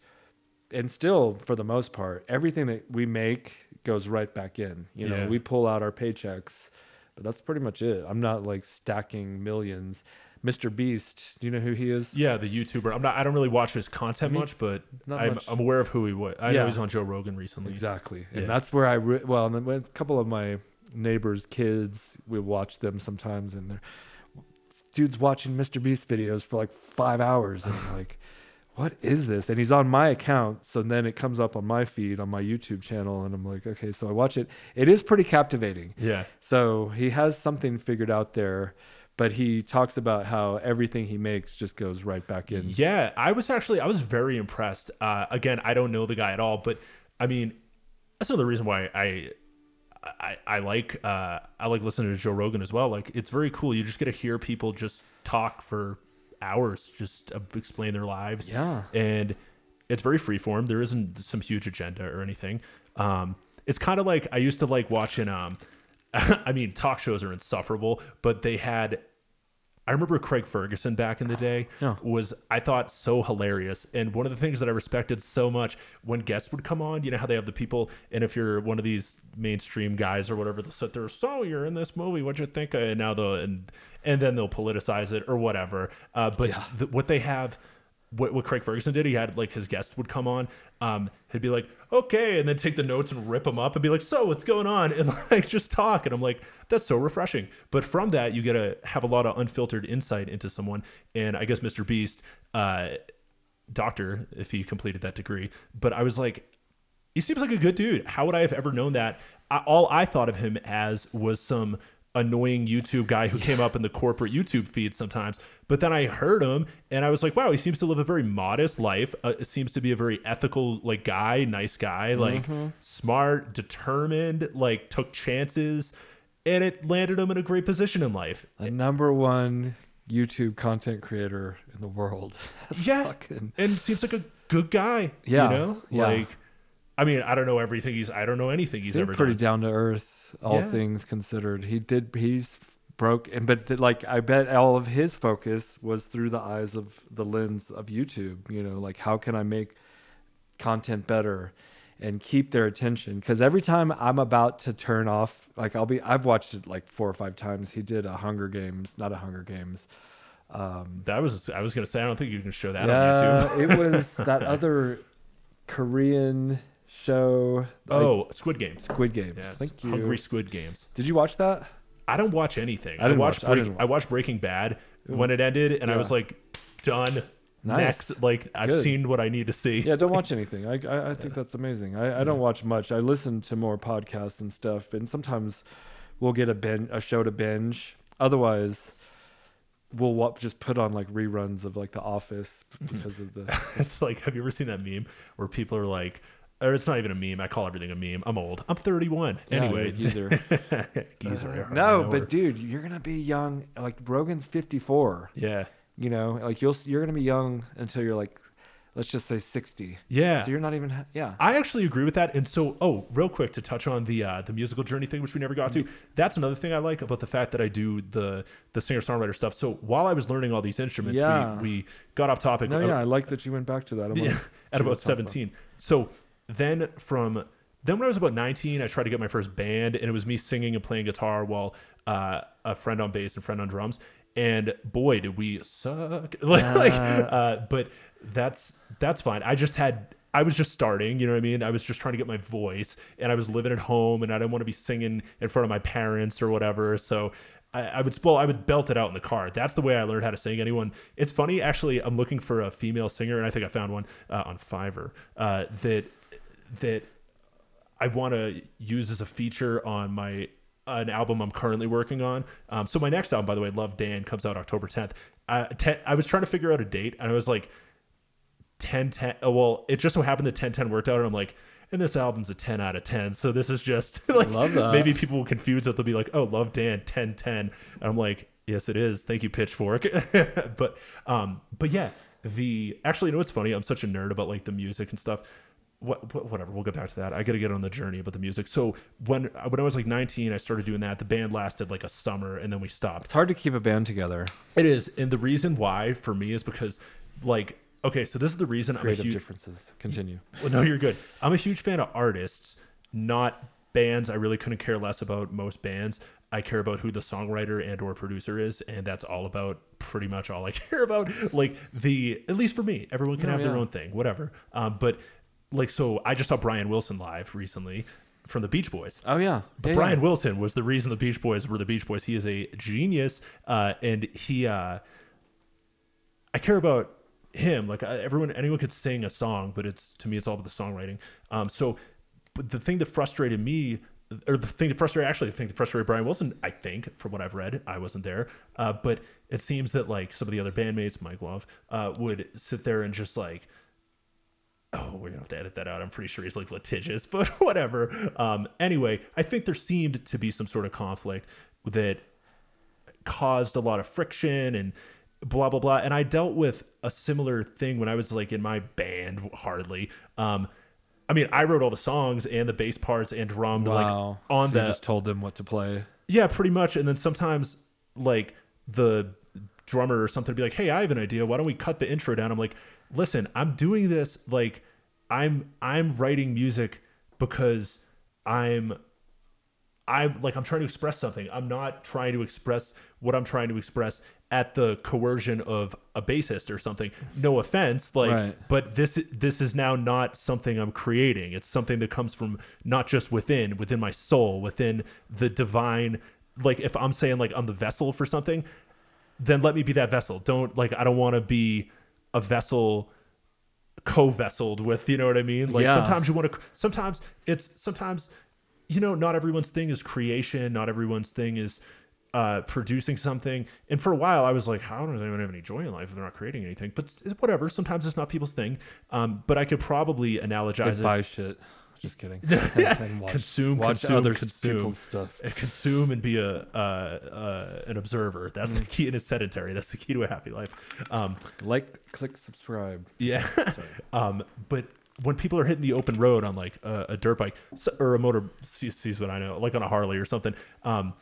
and still for the most part, everything that we make goes right back in. You know, Yeah. we pull out our paychecks, that's pretty much it. I'm not like stacking millions. Mr. Beast, do you know who he is? Yeah, the YouTuber. I'm not. I don't really watch his content Me- much, but not I'm, much. I'm aware of who he was. I know he's on Joe Rogan recently. Exactly, and Yeah. that's where I re- well, and then when a couple of my neighbors' kids, we watch them sometimes, and they're dude's watching Mr. Beast videos for like five hours, and I'm like, what is this? And he's on my account, so then it comes up on my feed on my YouTube channel, and I'm like, okay, so I watch it. It is pretty captivating. Yeah. So he has something figured out there, but he talks about how everything he makes just goes right back in. Yeah, I was actually I was very impressed. Uh, again, I don't know the guy at all, but I mean, that's another reason why I I, I like uh, I like listening to Joe Rogan as well. Like it's very cool. You just get to hear people just talk for hours, just explain their lives. Yeah. and it's very freeform. There isn't some huge agenda or anything. Um, it's kind of like I used to like watching. Um, [laughs] I mean, talk shows are insufferable, but they had I remember Craig Ferguson back in the day Yeah. was I thought so hilarious. And one of the things that I respected so much when guests would come on, you know how they have the people, and if you're one of these mainstream guys or whatever, they'll sit there, so you're in this movie, what'd you think? of-" And now the and and then they'll politicize it or whatever. Uh, but the, what they have. What, what Craig Ferguson did, he had like his guest would come on, um, he'd be like, okay, and then take the notes and rip them up and be like, so what's going on? [laughs] And like just talk. And I'm like, that's so refreshing. But from that, you get to have a lot of unfiltered insight into someone. And I guess Mr. Beast, uh, doctor, if he completed that degree, but I was like, he seems like a good dude. How would I have ever known that? I, all I thought of him as was some annoying YouTube guy who came up in the corporate YouTube feed sometimes. But then I heard him and I was like, wow, he seems to live a very modest life. Uh, it seems to be a very ethical like guy, nice guy, like smart, determined, like took chances, and it landed him in a great position in life. The number one YouTube content creator in the world. [laughs] Yeah, Fucking- and seems like a good guy. Yeah, you know, yeah. like. I mean, I don't know everything he's. I don't know anything he's Seemed ever pretty done. down to earth, all Yeah. things considered. He did. He's broke and but like i bet all of his focus was through the eyes of the lens of youtube you know like how can i make content better and keep their attention because every time i'm about to turn off like i'll be i've watched it like four or five times he did a hunger games not a hunger games um That was I was gonna say I don't think you can show that on yeah YouTube. it was [laughs] that other korean show like oh, Squid Games. squid games. Yes, thank you. Hungry Squid Games. did you watch that? I don't watch anything. I didn't watched watch- I didn't I watched Breaking Bad when it ended, and I was like, done. Nice. Next, like I've Good. seen what I need to see. yeah don't [laughs] watch anything. I i, I think that's amazing. I, I don't watch much. I listen to more podcasts and stuff and sometimes we'll get a bin a show to binge. Otherwise we'll just put on like reruns of like the office mm-hmm. because of the [laughs] It's like, have you ever seen that meme where people are like, or it's not even a meme. I call everything a meme. I'm old. I'm 31. Yeah, anyway, geezer. [laughs] geezer. Uh, no but dude you're gonna be young like rogan's 54 yeah, you know like you'll you're gonna be young until you're like let's just say 60 yeah. so you're not even yeah I actually agree with that. And so, oh, real quick to touch on the uh, the musical journey thing, which we never got to. That's another thing I like about the fact that I do the the singer songwriter stuff. So while I was learning all these instruments, Yeah. we, we got off topic. no Uh, yeah i like that you went back to that I'm [laughs] yeah, gonna- at about what to talk about. 17. So then from then when I was about 19, I tried to get my first band, and it was me singing and playing guitar while uh, a friend on bass and friend on drums. And boy, did we suck! [laughs] like, like, uh, but that's that's fine. I just had I was just starting, you know what I mean? I was just trying to get my voice, and I was living at home, and I didn't want to be singing in front of my parents or whatever. So I, I would well, I would belt it out in the car. That's the way I learned how to sing. Anyone? It's funny actually. I'm looking for a female singer, and I think I found one uh, on Fiverr uh, that that I want to use as a feature on my an album I'm currently working on. Um, so my next album, by the way, Love Dan, comes out October 10th. Uh, ten, I was trying to figure out a date, and I was like, 10 10 oh, well it just so happened that 10 10 worked out and i'm like and this album's a 10 out of 10 so this is just [laughs] like maybe people will confuse it. They'll be like oh love dan 10 10 and i'm like yes it is. Thank you pitchfork. [laughs] But um but yeah the actually you know what's funny? I'm such a nerd about like the music and stuff what, what- whatever we'll get back to that i gotta get on the journey about the music so when when i was like 19 i started doing that the band lasted like a summer and then we stopped it's hard to keep a band together it is and the reason why for me is because like okay so this is the reason i'm a creative huge differences continue well, no, you're good. I'm a huge fan of artists, not bands. I really couldn't care less about most bands. I care about who the songwriter and or producer is, and that's all about pretty much all I [laughs] care about. Like the at least for me, everyone can No, have their own thing, whatever. Um, but like so, I just saw Brian Wilson live recently from the Beach Boys. oh yeah But Yeah, Brian yeah. Wilson was the reason the Beach Boys were the Beach Boys. He is a genius, uh, and he. Uh, I care about him. Like everyone, anyone could sing a song, but it's to me, it's all about the songwriting. Um, so, but the thing that frustrated me, or the thing that frustrated actually, the thing that frustrated Brian Wilson, I think, from what I've read, I wasn't there, uh, but it seems that like some of the other bandmates, Mike Love, uh, would sit there and just like. Oh, we're gonna have to edit that out. I'm pretty sure he's like litigious, [laughs] but whatever. Um, anyway, I think there seemed to be some sort of conflict that caused a lot of friction and blah blah blah. And i dealt with a similar thing when i was like in my band hardly. Um i mean i wrote all the songs and the bass parts and drummed wow. like on so the just told them what to play? Yeah pretty much. And then sometimes like the drummer or something would be like hey i have an idea. Why don't we cut the intro down? I'm like listen i'm doing this like i'm i'm writing music because i'm I'm like I'm trying to express something. I'm not trying to express what I'm trying to express at the coercion of a bassist or something. No offense, like Right. but this this is now not something I'm creating. It's something that comes from not just within, within my soul, within the divine like if I'm saying like I'm the vessel for something, then let me be that vessel. Don't like I don't want to be a vessel co-vesseled with you know what i mean? Like Yeah. sometimes you want to sometimes it's sometimes you know not everyone's thing is creation not everyone's thing is uh producing something. And for a while i was like how does anyone have any joy in life if they're not creating anything? But whatever sometimes it's not people's thing. Um but i could probably analogize it buy shit just kidding. [laughs] And watch, consume watch consume other consume. stuff. Uh, consume and be a uh, uh, an observer. That's Mm. the key and it's sedentary. That's the key to a happy life. Um like click subscribe. Yeah. [laughs] um, but when people are hitting the open road on like a, a dirt bike or a motor, see, sees what I know, like on a Harley or something, um,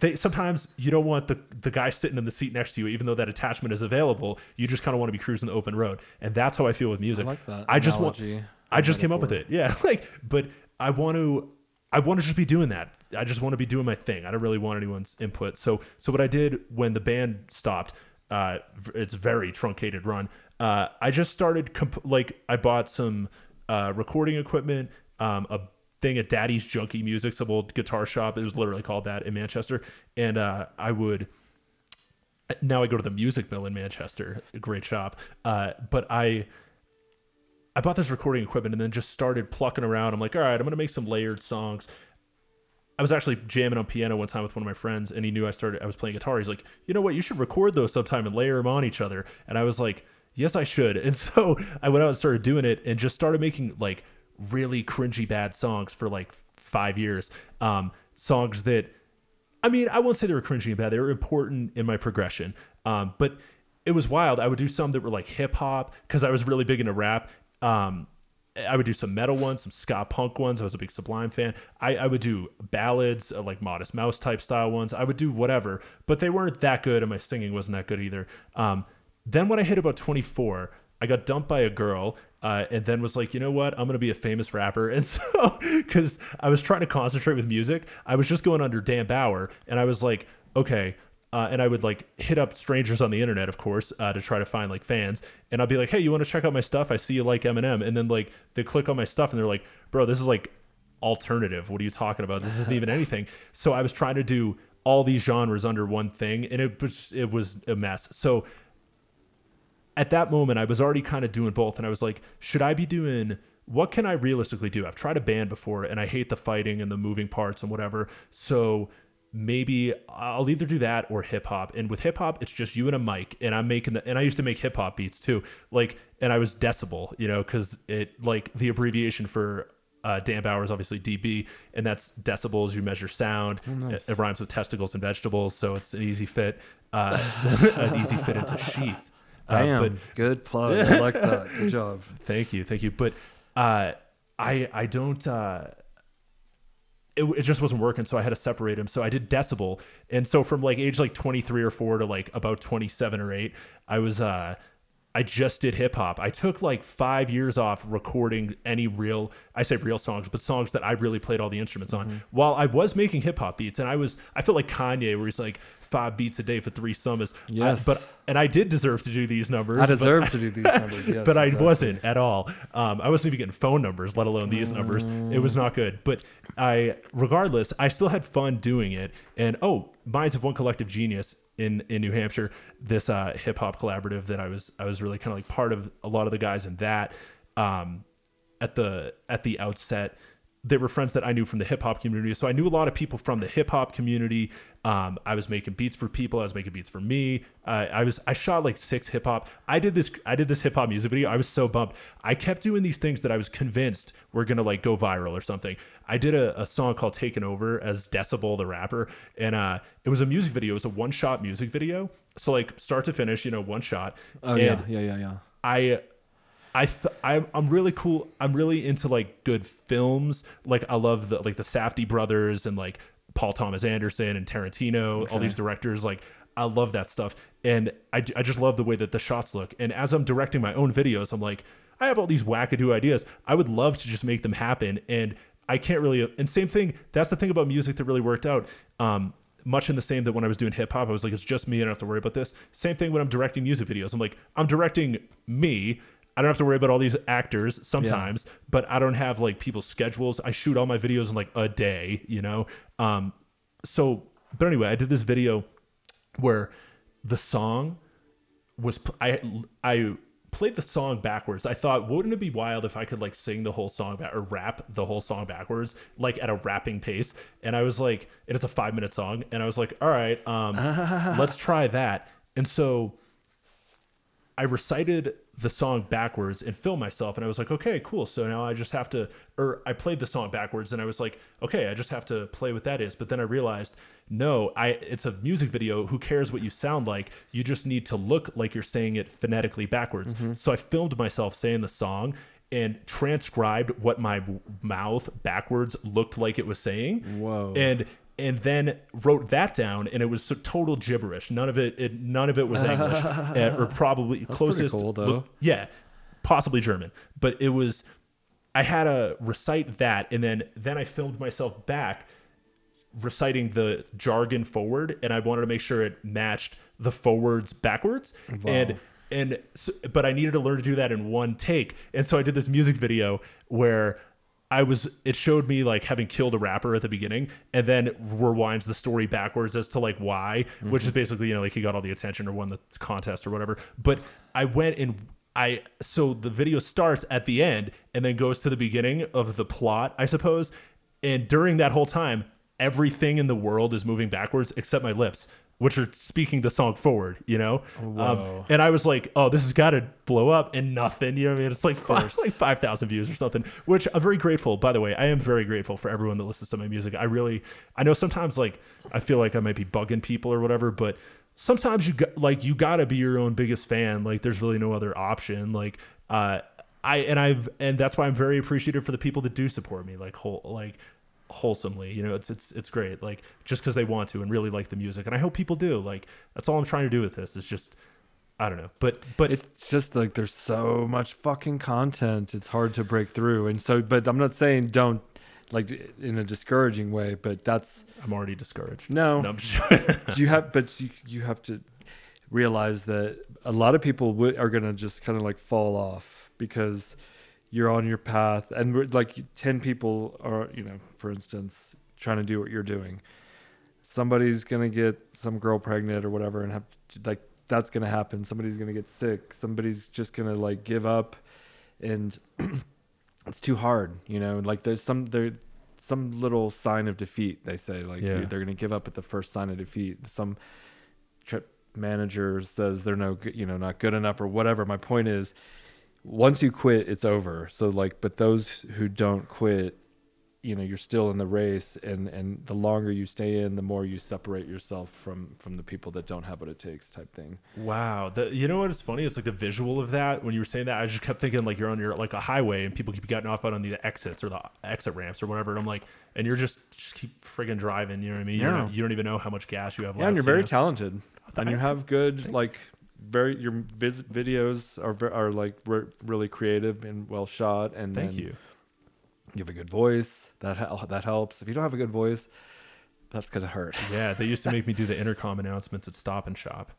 they sometimes you don't want the the guy sitting in the seat next to you, even though that attachment is available. You just kind of want to be cruising the open road, and that's how I feel with music. I, like that I just want. I just came up with it. Yeah, [laughs] like, but I want to. I want to just be doing that. I just want to be doing my thing. I don't really want anyone's input. So, so what I did when the band stopped, uh, it's very truncated run. Uh, I just started comp- like I bought some uh, recording equipment, um, a thing at Daddy's Junky Music, some old guitar shop. It was literally called that in Manchester, and uh, I would now I go to the Music Mill in Manchester, a great shop. Uh, but I I bought this recording equipment and then just started plucking around. I'm like, all right, I'm gonna make some layered songs. I was actually jamming on piano one time with one of my friends, and he knew I started. I was playing guitar. He's like, you know what? You should record those sometime and layer them on each other. And I was like, yes, I should. And [laughs] so I went out and started doing it, and just started making like really cringy bad songs for like five years. Um, songs that I mean, I won't say they were cringy and bad. They were important in my progression. Um, but it was wild. I would do some that were like hip hop because I was really big into rap. Um, I would do some metal ones, some ska punk ones. I was a big Sublime fan. I, I would do ballads, uh, like Modest Mouse type style ones. I would do whatever, but they weren't that good, and my singing wasn't that good either. Um, then when I hit about 24, I got dumped by a girl, uh, and then was like, you know what? I'm gonna be a famous rapper. [laughs] And so, because I was trying to concentrate with music, I was just going under Dan Bauer, and I was like, okay. Uh, and I would like hit up strangers on the internet, of course, uh, to try to find like fans. And I'll be like, "Hey, you want to check out my stuff? I see you like Eminem." And then like they click on my stuff, and they're like, "Bro, this is like alternative. What are you talking about? This isn't even [laughs] anything." So I was trying to do all these genres under one thing, and it was it was a mess. So at that moment I was already kind of doing both and I was like, should I be doing what can I realistically do? I've tried a band before and I hate the fighting and the moving parts and whatever. So maybe I'll either do that or hip hop. And with hip hop, it's just you and a mic and I'm making the and I used to make hip hop beats too. Like and I was decibel, you know, cuz it like the abbreviation for uh, Dan Bauer is obviously DB, and that's decibels. You measure sound. it, it rhymes with testicles and vegetables, so it's an easy fit, uh, [laughs] an easy fit into sheath. Uh, Damn, but good plug. I [laughs] like that. Good job. Thank you, thank you. But uh, I I don't. It, it just wasn't working, so I had to separate them. So I did decibel, and so from like age like twenty three or four to like about twenty seven or eight, I was uh, I just did hip hop. I took like five years off recording any real, I say real songs, but songs that I really played all the instruments Mm-hmm. on. While I was making hip hop beats, and I was, I felt like Kanye, where he's like five beats a day for three summers. I- Yes. but and I did deserve to do these numbers. I deserve to do [laughs] these numbers. Yes, but I exactly. wasn't at all. Um, I wasn't even getting phone numbers, let alone these numbers. It was not good. But I, regardless, I still had fun doing it. And oh, Minds of One Collective Genius in in New Hampshire, this uh, hip hop collaborative that I was I was really kind of like part of a lot of the guys in that. Um, at the at the outset they were friends that I knew from the hip hop community. So I knew a lot of people from the hip hop community. Um, I was making beats for people. I was making beats for me. Uh, I was I shot like six hip hop. I did this I did this hip hop music video. I was so bummed. I kept doing these things that I was convinced were gonna like go viral or something. I did a, a song called "Taken Over" as Decibel the rapper, and uh, it was a music video. It was a one shot music video. So like start to finish, you know, one shot. Oh And yeah, yeah, yeah, yeah. I I th- I'm I'm really cool. I'm really into like good films. Like I love the like the Safdie brothers and like Paul Thomas Anderson and Tarantino. All these directors. Like I love that stuff, and I I just love the way that the shots look. And as I'm directing my own videos, I'm like I have all these wackadoo ideas. I would love to just make them happen, and I can't really. And same thing. That's the thing about music that really worked out. Um, much in the same that when I was doing hip hop, I was like, it's just me. I don't have to worry about this. Same thing when I'm directing music videos. I'm like, I'm directing me. I don't have to worry about all these actors sometimes, but I don't have like people's schedules. I shoot all my videos in like a day, you know? Um, so, but anyway, I did this video where the song was, I, I, played the song backwards. I thought, wouldn't it be wild if I could like sing the whole song back or rap the whole song backwards, like at a rapping pace? And I was like, and it's a five minute song. And I was like, all right, um, [laughs] let's try that. And so I recited the song backwards and filmed myself and I was like, okay, cool. So now I just have to or I played the song backwards and I was like, okay, I just have to play what that is. But then I realized, no, I it's a music video. Who cares what you sound like? You just need to look like you're saying it phonetically backwards. Mm-hmm. So I filmed myself saying the song and transcribed what my mouth backwards looked like it was saying. Whoa. And and then wrote that down, and it was so total gibberish. None of it, it none of it was English, uh, [laughs] or probably closest. cool, look- yeah, possibly German, but it was. I had to recite that, and then then I filmed myself back reciting the jargon forward, and I wanted to make sure it matched the forwards backwards, and and so, but I needed to learn to do that in one take, and so I did this music video where. I was it showed me like having killed a rapper at the beginning and then rewinds the story backwards as to like why, which is mm-hmm. basically, you know, like he got all the attention or won the contest or whatever. But I went and I so the video starts at the end and then goes to the beginning of the plot, I suppose. And during that whole time, everything in the world is moving backwards except my lips, which are speaking the song forward, you know? Um, and I was like, oh, this has got to blow up and nothing, you know what I mean? It's like, like 5,000 views or something, which I'm very grateful. By the way, I am very grateful for everyone that listens to my music. I really, I know sometimes like I feel like I might be bugging people or whatever, but sometimes you got like you gotta be your own biggest fan like there's really no other option like uh i and i've and that's why i'm very appreciative for the people that do support me like whole like wholesomely you know it's it's it's great like just because they want to and really like the music and i hope people do like that's all i'm trying to do with this is just i don't know but but it's just like there's so much fucking content it's hard to break through and so but i'm not saying don't like in a discouraging way but that's i'm already discouraged No. I'm just- [laughs] you have but you, you have to realize that a lot of people w- are going to just kind of like fall off because you're on your path. And like 10 people are you know for instance trying to do what you're doing. Somebody's going to get some girl pregnant or whatever and have to, like that's going to happen. Somebody's going to get sick. Somebody's just going to like give up. And [clears throat] it's too hard you know? Like there's some there some little sign of defeat they say. Like Yeah. they're going to give up at the first sign of defeat. Some trip manager says they're no good you know not good enough or whatever. My point is once you quit it's over so like but those who don't quit you know you're still in the race and and the longer you stay in the more you separate yourself from from the people that don't have what it takes type thing Wow, the, you know what is funny? It's like the visual of that. When you were saying that, I just kept thinking like you're on your like a highway and people keep getting off out on the exits or the exit ramps or whatever. And I'm like, and you're just just keep friggin' driving. You know what I mean? You, Yeah. don't, you don't even know how much gas you have yeah left. and you're you very know? talented and you have good like very your vis- videos are are like re- really creative and well shot and Thank you. you have a good voice that hel- that helps if you don't have a good voice that's gonna hurt [laughs] Yeah, they used to make me do the intercom announcements at Stop and Shop.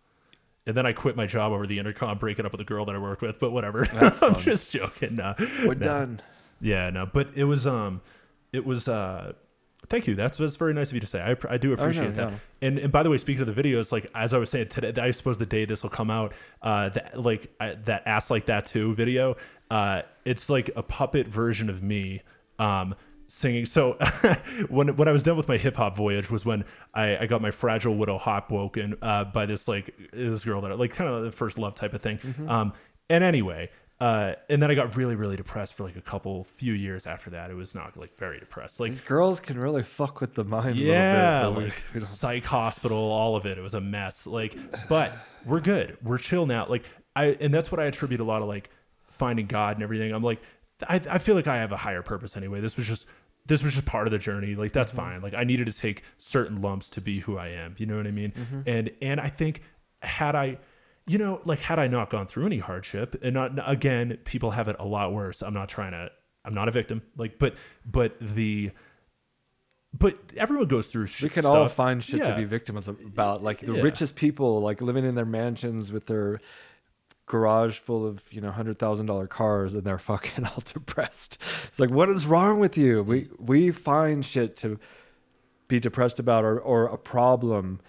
And then I quit my job over the intercom, breaking up with the girl that I worked with. But whatever, [laughs] I'm just joking. No, we're no. done Yeah, no, but it was um, it was uh, thank you. That's that's very nice of you to say. I, I do appreciate that. And and by the way, speaking of the videos, like as I was saying today, I suppose the day this will come out, uh, that like I, that ass like that too video, uh, it's like a puppet version of me, um. Singing. So [laughs] when when I was done with my hip hop voyage was when I, I got my fragile widow hot woken uh, by this like this girl that I, like kind of the first love type of thing. Um, and anyway, uh, and then I got really, really depressed for like a couple few years after that. It was not like very depressed. Like these girls can really fuck with the mind yeah, a little bit like don't- psych hospital, all of it. It was a mess. Like, but we're good. We're chill now. Like I, and that's what I attribute a lot of like finding God and everything. I'm like, I, I feel like I have a higher purpose anyway. This was just, this was just part of the journey. Like that's fine. Like I needed to take certain lumps to be who I am. You know what I mean? And and I think had I. You know, like had I not gone through any hardship, and not again, people have it a lot worse. I'm not trying to. I'm not a victim. Like, but but the but everyone goes through shit. we can stuff. all find shit Yeah. to be victims about like the Yeah. richest people like living in their mansions with their garage full of you know hundred thousand dollar cars and they're [laughs] fucking all depressed it's like what is wrong with you we we find shit to be depressed about or, or a problem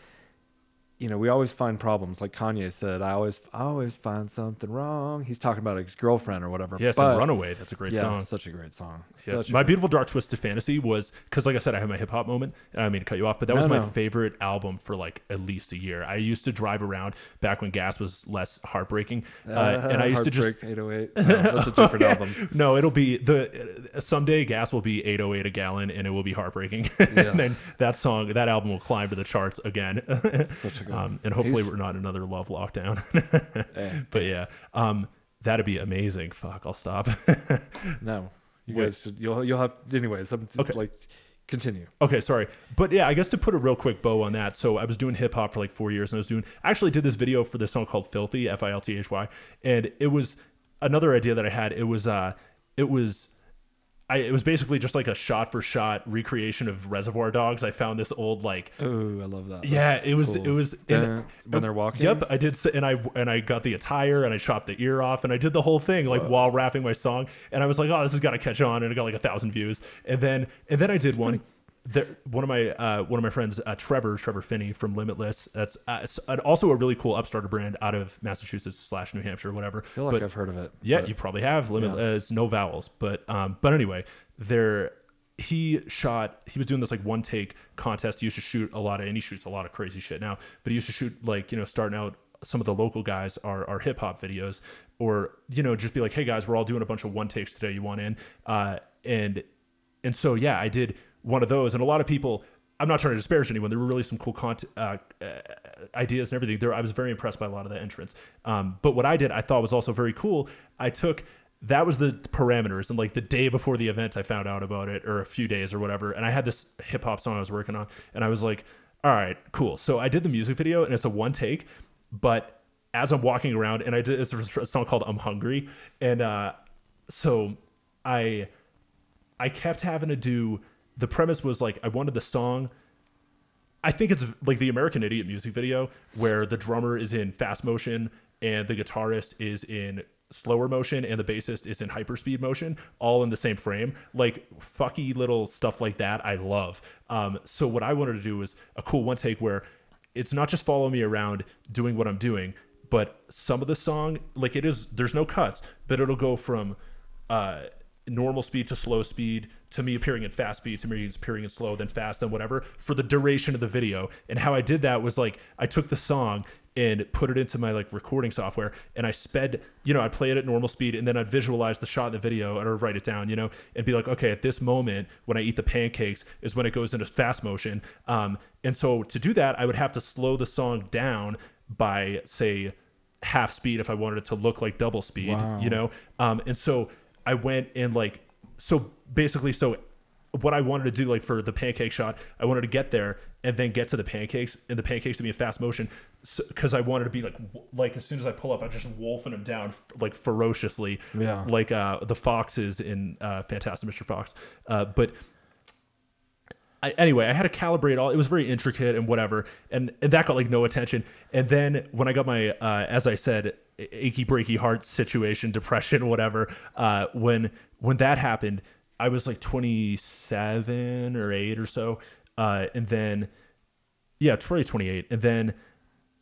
you know we always find problems like kanye said i always i always find something wrong he's talking about his girlfriend or whatever Yes, but, and Runaway. That's a great yeah song. such a great song Yes. Such My beautiful dark twisted fantasy was because, like I said, I had my hip hop moment. And I mean to cut you off, but that was my no. favorite album for like at least a year. I used to drive around back when gas was less heartbreaking, uh, and I used to just Heartbreak 808 no, that's a different [laughs] album no, it'll be the uh, someday gas will be 808 a gallon and it will be heartbreaking. [laughs] Yeah. and then that song, that album will climb to the charts again. [laughs] Such a um, and hopefully He's- we're not another love lockdown. [laughs] Eh. but yeah, um, that'd be amazing. Fuck, I'll stop. [laughs] No, you Wait. guys should. You'll you'll have anyways. I'm Okay. like Continue. Okay, sorry. But yeah, I guess to put a real quick bow on that. So I was doing hip hop for like four years and I was doing, I actually did this video for this song called Filthy, F I L T H Y. And it was another idea that I had. It was, uh, it was, I, it was basically just like a shot for shot recreation of Reservoir Dogs. I found this old like Oh, I love that. yeah, it was Cool. it was when they're walking? Yep, I did, and I and I got the attire and I chopped the ear off and I did the whole thing like while rapping my song. And I was like, oh, this has got to catch on, and it got like a thousand views. And then and then I did one. There, one of my uh, one of my friends, uh, Trevor Trevor Finney from Limitless. That's uh, also a really cool Upstarter brand out of Massachusetts slash New Hampshire, whatever. I feel like But- I've heard of it. yeah, but- you probably have limitless, no vowels, but um, but anyway, there he shot. He was doing this like one take contest. He used to shoot a lot of, and he shoots a lot of crazy shit now. But he used to shoot like you know starting out. Some of the local guys are are hip hop videos, or you know just be like, hey guys, we're all doing a bunch of one takes today. You want in? Uh, and and so yeah, I did one of those, and a lot of people. I'm not trying to disparage anyone. There were really some cool content, uh, uh, ideas and everything. There, I was very impressed by a lot of the entrants. Um, but what I did, I thought was also very cool. I took that was the parameters, and like the day before the event, I found out about it, or a few days or whatever. And I had this hip hop song I was working on, and I was like, all right, cool. So I did the music video, and it's a one take, but as I'm walking around, and I did it's a song called "I'm Hungry," and uh, so I I kept having to do the premise was like I wanted the song I think it's like the American Idiot music video where the drummer is in fast motion and the guitarist is in slower motion and the bassist is in hyperspeed motion, all in the same frame. Like fucky little stuff like that, I love. Um, so what I wanted to do was a cool one take where it's not just follow me around doing what I'm doing, but some of the song, like it is, there's no cuts, but it'll go from uh, normal speed to slow speed me appearing in fast speed to me appearing in slow then fast then whatever for the duration of the video. And how i did that was like i took the song and put it into my like recording software and i sped you know i'd play it at normal speed and then i'd visualize the shot in the video or write it down you know and be like okay at this moment when i eat the pancakes is when it goes into fast motion. Um, and so to do that i would have to slow the song down by say half speed if i wanted it to look like double speed Wow. you know? Um, and so I went and like so basically so what I wanted to do like for the pancake shot, I wanted to get there and then get to the pancakes and the pancakes to be in fast motion because I wanted to be like like as soon as I pull up, I'm just wolfing them down like ferociously, Yeah. like uh, the foxes in uh, Fantastic Mr. Fox. Uh, but I, anyway, I had to calibrate all. It was very intricate and whatever, and and that got like no attention. And then when I got my, uh, as I said, achy breaky heart situation, [laughs] depression, whatever. Uh, when when that happened, I was like 27 or eight or so, uh, and then yeah, probably 28, and then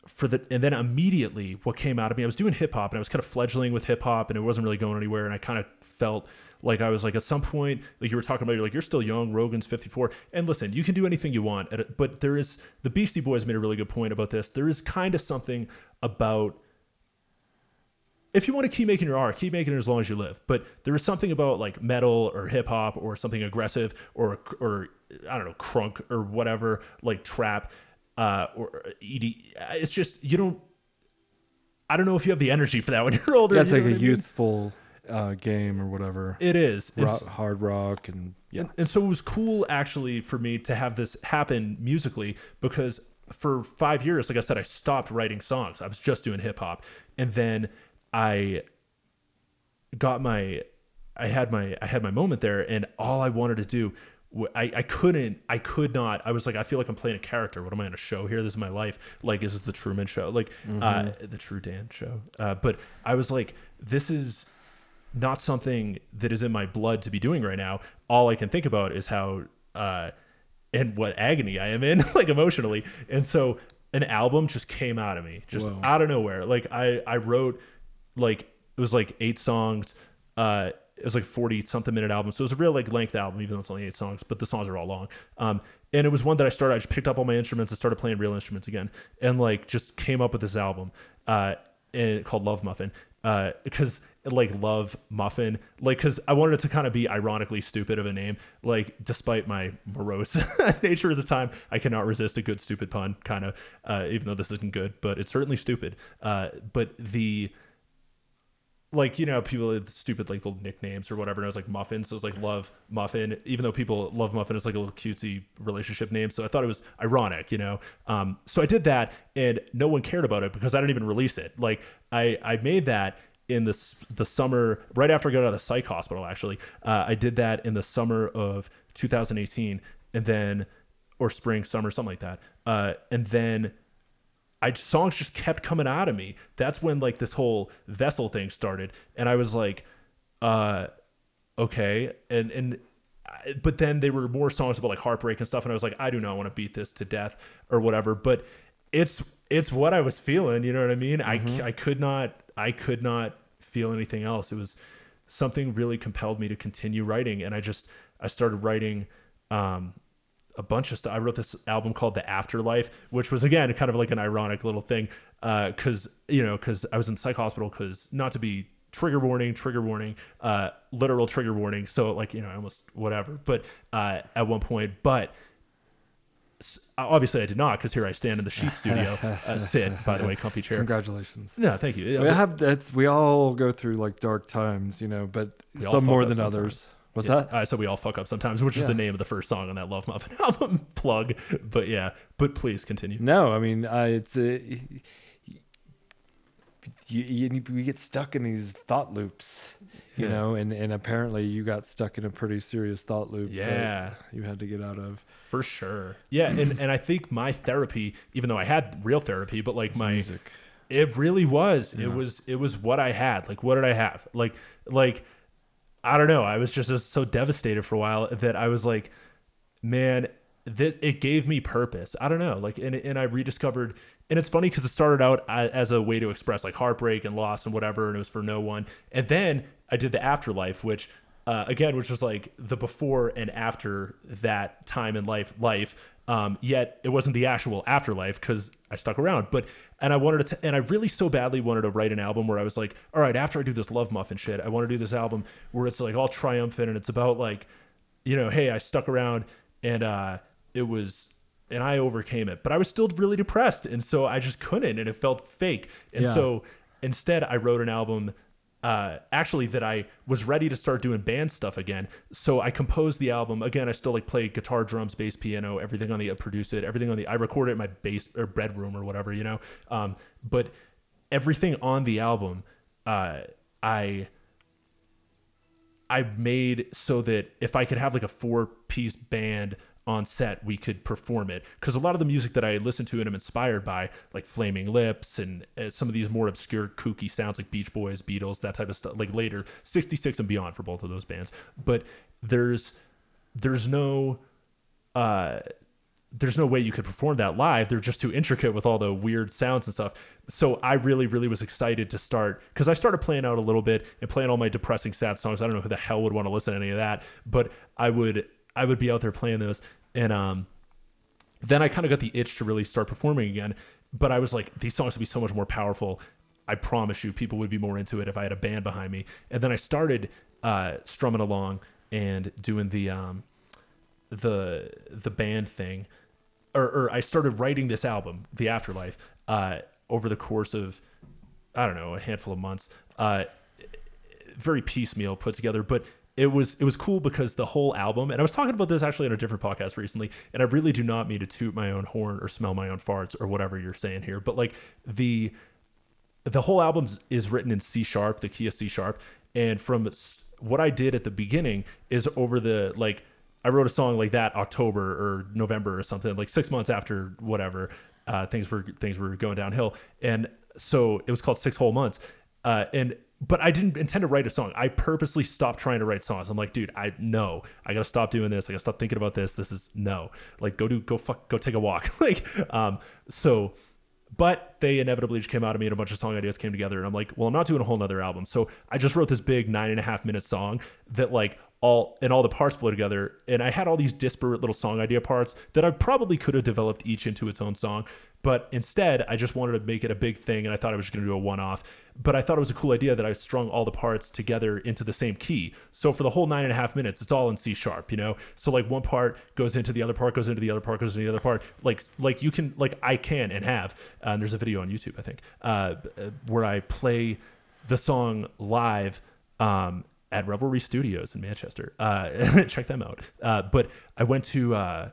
for the and then immediately what came out of me, I was doing hip hop and I was kind of fledgling with hip hop and it wasn't really going anywhere, and I kind of felt like I was like at some point, like you were talking about, you're like you're still young. Rogan's 54, and listen, you can do anything you want, but there is the Beastie Boys made a really good point about this. There is kind of something about if you want to keep making your art, keep making it as long as you live. But there is something about like metal or hip hop or something aggressive or or I don't know crunk or whatever like trap uh, or ED. It's just you don't. I don't know if you have the energy for that when [laughs] you're older. Yeah, you like a mean? youthful uh, game or whatever. It is. It's- hard rock and yeah. and, and so it was cool actually for me to have this happen musically because for five years, like I said, I stopped writing songs. I was just doing hip hop. And then I got my I had my I had my moment there and all I wanted to do I, I couldn't I could not I was like I feel like I'm playing a character what am I on a show here this is my life like this is the Truman show like uh the True Dan show uh but I was like this is not something that is in my blood to be doing right now. All I can think about is how uh and what agony I am in, [laughs] like emotionally. And so an album just came out of me, just Whoa. out of nowhere. Like I I wrote like it was like eight songs. Uh it was like 40 something minute album. So it was a real like length album, even though it's only eight songs, but the songs are all long. Um and it was one that I started, I just picked up all my instruments and started playing real instruments again. And like just came up with this album. Uh and called Love Muffin. Uh because like love muffin like because i wanted it to kind of be ironically stupid of a name like despite my morose [laughs] nature at the time i cannot resist a good stupid pun kind of uh, even though this isn't good but it's certainly stupid uh, but the like you know people with stupid like little nicknames or whatever and i was like muffin so it was like love muffin even though people love muffin it's like a little cutesy relationship name. So i thought it was ironic you know? Um, so i did that and no one cared about it because i didn't even release it. Like i i made that in the the summer right after i got out of the psych hospital actually. Uh, i did that in the summer of 2018 and then or spring summer something like that. Uh, and then I songs just kept coming out of me. That's when like this whole vessel thing started, and I was like, uh, okay, and and but then they were more songs about like heartbreak and stuff, and I was like, I do not want to beat this to death or whatever. But it's it's what I was feeling. You know what I mean? I I could not I could not feel anything else. It was something really compelled me to continue writing, and I just I started writing. Um, a bunch of stuff. I wrote this album called The Afterlife, which was again kind of like an ironic little thing, because you know, because I was in psych hospital. Because not to be trigger warning, trigger warning, uh, literal trigger warning. So like you know, almost whatever. But uh, at one point, but obviously I did not, because here I stand in the sheet studio, uh, [laughs] sit by the way, comfy chair. Congratulations. No, thank you. We have that's we all go through like dark times, you know, but some more than others. What's Yeah, that? I said we all fuck up sometimes, which is the name of the first song on that Love Muffin [laughs] album plug. But yeah, but please continue. No, I mean, I, it's uh, you, you, we get stuck in these thought loops, you Yeah. know, and, and apparently you got stuck in a pretty serious thought loop. that Yeah. you had to get out of. For sure. Yeah, and, and I think my therapy, even though I had real therapy, but like my music. it really was. It was it was what I had. Like what did I have? Like like I don't know. I was just, so devastated for a while that I was like, man, that it gave me purpose. I don't know. Like and and I rediscovered and it's funny because it started out as a way to express like heartbreak and loss and whatever, and it was for no one. And then I did the afterlife, which uh, again, which was like the before and after that time in life, life. Um, yet it wasn't the actual afterlife because I stuck around. But and I wanted to, and I really so badly wanted to write an album where I was like, all right, after I do this love muffin shit, I want to do this album where it's like all triumphant and it's about like, you know, hey, I stuck around and uh, it was and I overcame it. But I was still really depressed, and so I just couldn't, and it felt fake. And Yeah. so instead, I wrote an album. Uh, actually, that I was ready to start doing band stuff again. So I composed the album again. I still like play guitar, drums, bass, piano, everything on the I produce it, everything on the I record it in my bass or bedroom or whatever, you know. Um, but everything on the album, uh, I I made so that if I could have like a four piece band on set, we could perform it. Because a lot of the music that I listen to and am inspired by, like Flaming Lips and uh, some of these more obscure, kooky sounds like Beach Boys, Beatles, that type of stuff, like later, 66 and beyond for both of those bands. But there's there's no uh there's no way you could perform that live. They're just too intricate with all the weird sounds and stuff. So I really, really was excited to start because I started playing out a little bit and playing all my depressing, sad songs. I don't know who the hell would want to listen to any of that, but I would, I would be out there playing those, and um, then I kind of got the itch to really start performing again. But I was like, these songs would be so much more powerful. I promise you, people would be more into it if I had a band behind me. And then I started uh, strumming along and doing the um, the the band thing, or, or I started writing this album, The Afterlife, uh, over the course of I don't know a handful of months. Uh, very piecemeal put together, but it was it was cool because the whole album and I was talking about this actually on a different podcast recently, and I really do not mean to toot my own horn or smell my own farts or whatever you're saying here, but like the the whole album is written in C sharp, the key of C sharp, and from what I did at the beginning is over the like I wrote a song like that October or November or something, like six months after whatever uh, things were things were going downhill, and so it was called Six Whole Months, uh, and but I didn't intend to write a song. I purposely stopped trying to write songs. I'm like, dude, I no, I gotta stop doing this. I gotta stop thinking about this. This is no, like go do go fuck go take a walk, [laughs] like um so but they inevitably just came out of me and a bunch of song ideas came together and i'm like well i'm not doing a whole nother album so i just wrote this big nine and a half minute song that like all and all the parts flow together and i had all these disparate little song idea parts that i probably could have developed each into its own song but instead i just wanted to make it a big thing and i thought i was just to do a one-off but i thought it was a cool idea that i strung all the parts together into the same key so for the whole nine and a half minutes it's all in c sharp you know so like one part goes into the other part goes into the other part goes into the other part like like you can like i can and have uh, and there's a video on youtube i think uh, uh, where i play the song live um, at Revelry Studios in Manchester. Uh, [laughs] check them out. Uh, but I went to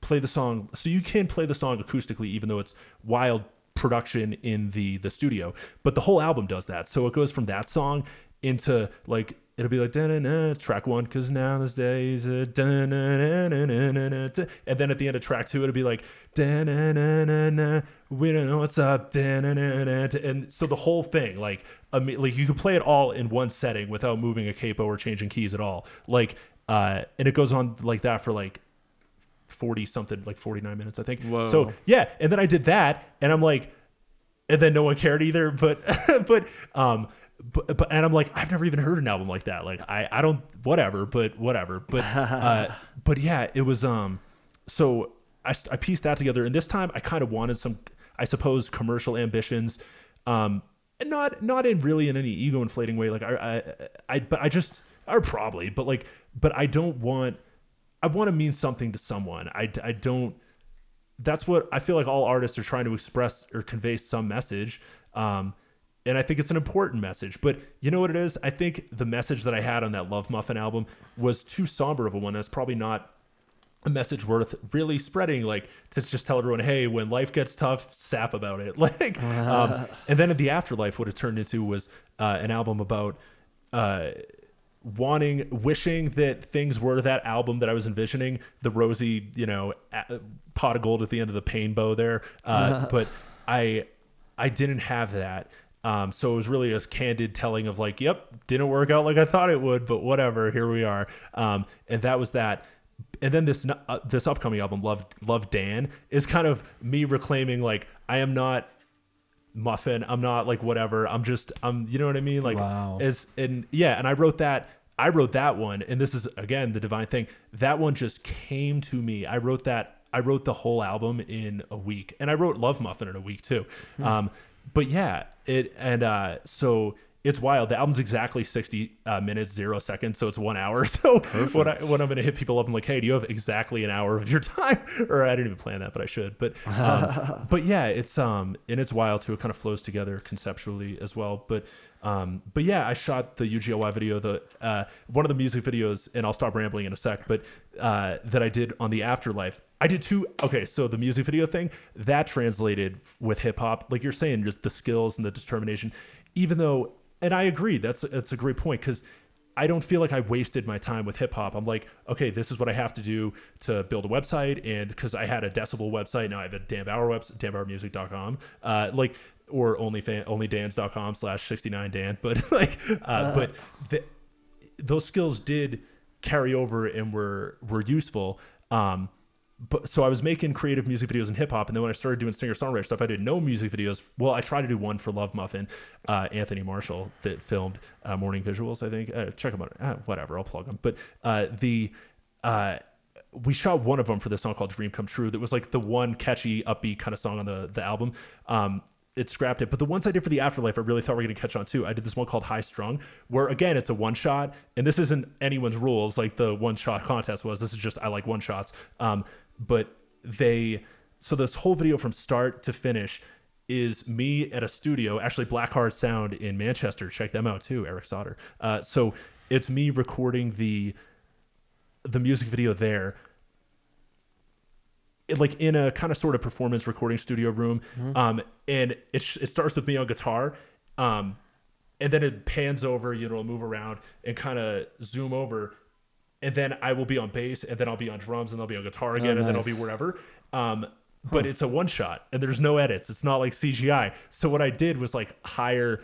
play the song, so you can play the song acoustically, even though it's wild production in the the studio. But the whole album does that. So it goes from that song into like it'll be like da-na-na, track one because now this day is a da-na-na-na-na-na-na. and then at the end of track two it'll be like da-na-na-na-na, we don't know what's up da-na-na-na. and so the whole thing like I mean, like you can play it all in one setting without moving a capo or changing keys at all like uh and it goes on like that for like 40 something like 49 minutes i think. Whoa. so yeah and then i did that and i'm like and then no one cared either [laughs] but but um but, but and i'm like i've never even heard an album like that. Like i i don't whatever but whatever. But [laughs] uh but yeah it was um so i i pieced that together and this time i kind of wanted some i suppose commercial ambitions um and not not in really in any ego inflating way. Like i i, I but i just or probably but like but i don't want i want to mean something to someone i i don't that's what I feel like all artists are trying to express or convey some message. Um, and I think it's an important message. But you know what it is? I think the message that I had on that Love Muffin album was too somber of a one. That's probably not a message worth really spreading. Like to just tell everyone, hey, when life gets tough, sap about it. [laughs] Like, um, [laughs] and then in the afterlife, what it turned into was uh, an album about. Uh, wanting wishing that things were that album that i was envisioning. The rosy you know pot of gold at the end of the pain bow there. Uh, [laughs] but i i didn't have that. Um, so it was really a candid telling of like yep didn't work out like i thought it would but whatever here we are. Um, and that was that. And then this uh, this upcoming album love love dan is kind of me reclaiming like i am not muffin. I'm not like whatever. I'm just i'm you know what i mean? Like Wow. as and yeah and i wrote that i wrote that one and this is again the divine thing. That one just came to me. I wrote that i wrote the whole album in a week and i wrote love muffin in a week too. Um but yeah it and uh so it's wild. The album's exactly 60 uh, minutes, zero seconds. So it's one hour. [laughs] So when, I, when I'm going to hit people up, I'm like, hey, do you have exactly an hour of your [laughs] time? or I didn't even plan that, but I should. But, um, [laughs] but yeah, it's, um, and it's wild too. It kind of flows together conceptually as well. But, um, but yeah, I shot the UGLY video, the, uh, one of the music videos, and I'll stop rambling in a sec, but, uh, that I did on the afterlife. I did two. Okay. So the music video thing that translated with hip hop, like you're saying, just the skills and the determination, even though and I agree. That's that's a great point because I don't feel like I wasted my time with hip hop. I'm like, okay, this is what I have to do to build a website, and because I had a Decibel website, now I have a Dan Bauer website, danbauermusic.com, uh, like or only fan, onlydans.com slash 69 Dan. But [laughs] like, uh, but the, those skills did carry over and were were useful. Um, but so I was making creative music videos in hip hop, and then when I started doing singer songwriter stuff, I did no music videos. Well, I tried to do one for Love Muffin, uh, Anthony Marshall that filmed uh, Morning Visuals. I think uh, check them out. Uh, whatever, I'll plug them. But uh, the uh, we shot one of them for this song called Dream Come True. That was like the one catchy, upbeat kind of song on the the album. Um, it scrapped it. But the ones I did for the afterlife, I really thought we were going to catch on too. I did this one called High Strung, where again, it's a one shot, and this isn't anyone's rules like the one shot contest was. This is just I like one shots. Um, but they, so this whole video from start to finish is me at a studio, actually Black Heart Sound in Manchester. Check them out too, Eric Sauter. Uh, so it's me recording the the music video there it- like in a kind of sort of performance recording studio room um and it, sh- it starts with me on guitar um and then it pans over you know move around and kind of zoom over and then i will be on bass and then i'll be on drums and i'll be on guitar again and then i'll be wherever um but it's a one shot and there's no edits it's not like cgi so what i did was like hire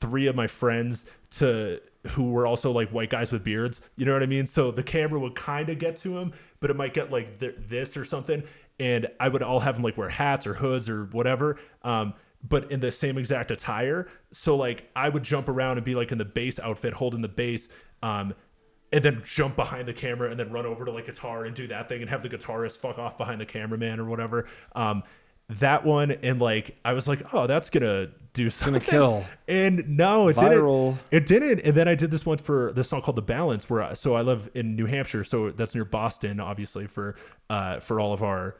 three of my friends to who were also like white guys with beards. You know what I mean? So the camera would kind of get to him, but it might get like th- this or something. And I would all have them like wear hats or hoods or whatever. Um, but in the same exact attire. So like I would jump around and be like in the bass outfit, holding the bass. Um, and then jump behind the camera and then run over to like guitar and do that thing and have the guitarist fuck off behind the cameraman or whatever. Um, that one and like I was like, oh, that's gonna do something. It's gonna kill. And no, it Viral. didn't. It didn't. And then I did this one for this song called "The Balance," where I, so I live in New Hampshire, so that's near Boston, obviously for uh for all of our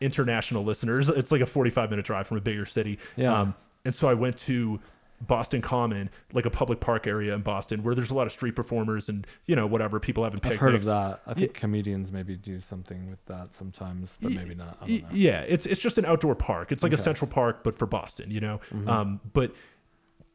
international listeners. It's like a forty-five minute drive from a bigger city. Yeah. Um, and so I went to Boston Common, like a public park area in Boston, where there's a lot of street performers and you know whatever people having I've heard of that. I think comedians maybe do something with that sometimes, but maybe not. I Y- don't know. Yeah, it's it's just an outdoor park. It's like a central park, but for Boston, you know. Mm-hmm. Um, but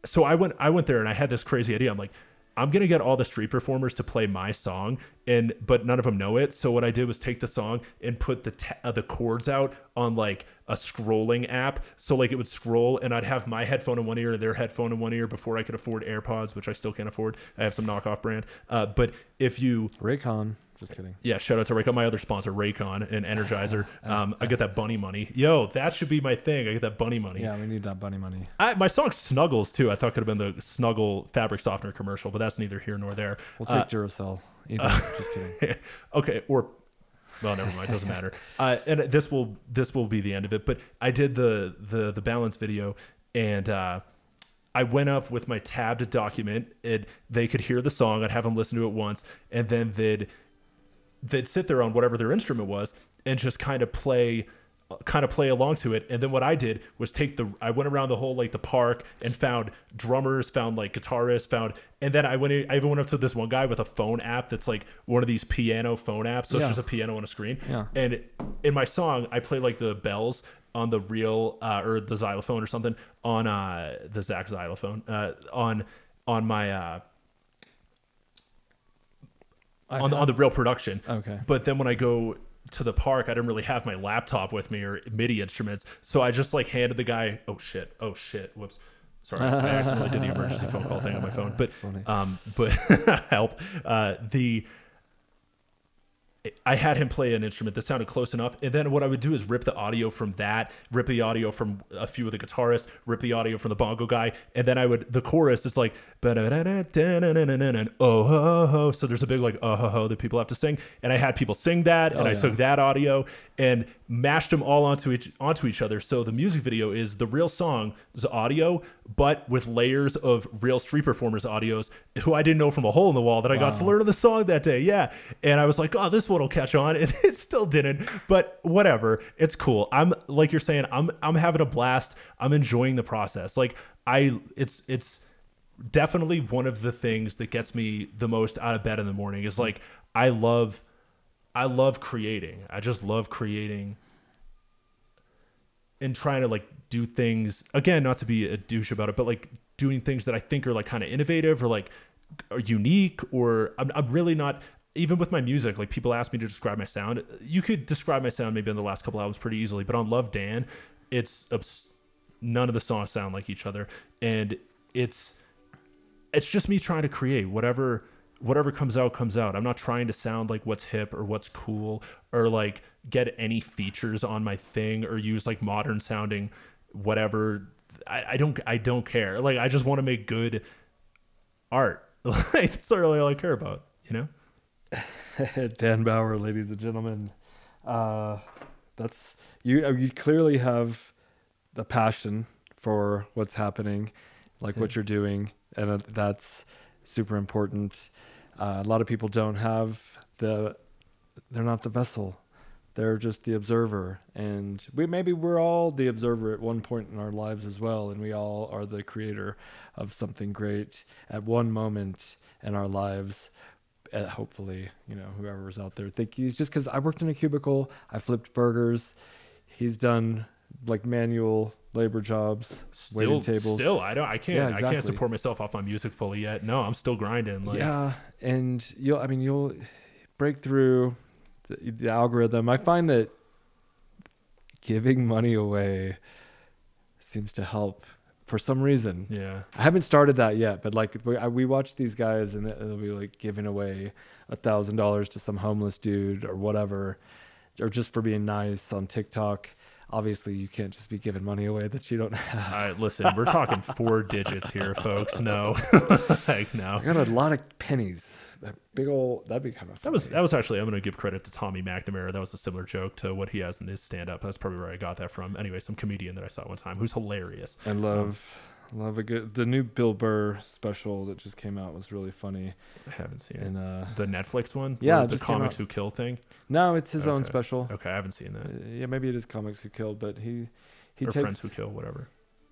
so I went I went there and I had this crazy idea. I'm like, I'm gonna get all the street performers to play my song, and but none of them know it. So what I did was take the song and put the ta- uh, the chords out on like a scrolling app. So like it would scroll, and I'd have my headphone in one ear and their headphone in one ear before I could afford AirPods, which I still can't afford. I have some knockoff brand. Uh, but if you Raycon. Just kidding. yeah, shout out to Raycon, my other sponsor, Raycon and Energizer. [laughs] Um, I get that bunny money. Yo, that should be my thing. I get that bunny money. Yeah, we need that bunny money. I, my song Snuggles too. I thought could have been the Snuggle fabric softener commercial, but that's neither here nor there. We'll Uh, take Duracell. Either. [laughs] just kidding. [laughs] okay, or well, never mind. It doesn't matter. [laughs] Uh, and this will this will be the end of it. But I did the the the balance video, and uh, I went up with my tabbed document. and they could hear the song. I'd have them listen to it once, and then they'd they'd sit there on whatever their instrument was and just kind of play kind of play along to it and then what i did was take the i went around the whole like the park and found drummers found like guitarists found and then i went in, i even went up to this one guy with a phone app that's like one of these piano phone apps so Yeah. it's just a piano on a screen Yeah. and in my song i play like the bells on the real uh, or the xylophone or something on uh the zach xylophone uh on on my uh on the, on the real production. Okay. But then when I go to the park, I didn't really have my laptop with me or MIDI instruments, so I just like handed the guy. Oh shit! Oh shit! Whoops. Sorry, I accidentally did the emergency phone call thing on my phone. [laughs] But um, but [laughs] help. Uh, the I had him play an instrument that sounded close enough. And then what I would do is rip the audio from that, rip the audio from a few of the guitarists, rip the audio from the bongo guy. And then I would, the chorus, it's like, oh, ho, ho. So there's a big like, oh, ho, ho, that people have to sing. And I had people sing that. and oh, I took that audio and mashed them all onto each, onto each other. So the music video is the real song, the audio but with layers of real street performers' audios who I didn't know from a hole in the wall that I got to learn the song that day. Yeah, and I was like, oh, this one will catch on, [laughs] and it still didn't. But whatever, it's cool. I'm like you're saying, I'm I'm having a blast. I'm enjoying the process. Like I, it's it's definitely one of the things that gets me the most out of bed in the morning is like I love I love creating. I just love creating and trying to like do things again, not to be a douche about it, but like doing things that I think are like kind of innovative or like are unique or I'm, I'm really not even with my music like people ask me to describe my sound. You could describe my sound maybe on the last couple albums pretty easily but on love dan it's abs- none of the songs sound like each other. And it's it's just me trying to create whatever whatever comes out comes out i'm not trying to sound like what's hip or what's cool or like get any features on my thing or use like modern sounding whatever i, I don't i don't care like i just want to make good art [laughs] like that's really all i care about you know [laughs] Dan Bauer, ladies and gentlemen. Uh, that's you. uh, You clearly have the passion for what's happening, like what you're doing, and uh, that's super important. Uh, a lot of people don't have the. They're not the vessel. They're just the observer, and we maybe we're all the observer at one point in our lives as well, and we all are the creator of something great at one moment in our lives uh, hopefully, you know, whoever's out there. Thank you. Just because I worked in a cubicle, I flipped burgers. He's done like manual labor jobs, still waiting tables. still i don't i can't Yeah, i can't support myself off my music fully yet no i'm still grinding like yeah, and you'll. I mean, you'll break through the, the algorithm. I find that giving money away seems to help for some reason. yeah I haven't started that yet, but like we, I, we watch these guys and they'll be like giving away a thousand dollars to some homeless dude or whatever, or just for being nice on TikTok. Obviously, you can't just be giving money away that you don't [laughs] have. all right listen we're talking four digits here folks no [laughs] like no I got a lot of pennies. That big old that'd be kind of That was that was actually I'm gonna give credit to Tommy McNamara. That was a similar joke to what he has in his stand up. That's probably where I got that from. Anyway, some comedian that I saw one time who's hilarious. I love um, love a good the new Bill Burr special that just came out was really funny. I haven't seen And it. uh, The Netflix one? Yeah, the comics who kill thing. no, it's his own special. Okay, I haven't seen that. Uh, yeah, maybe it is comics who killed, but he he or takes friends who kill, whatever.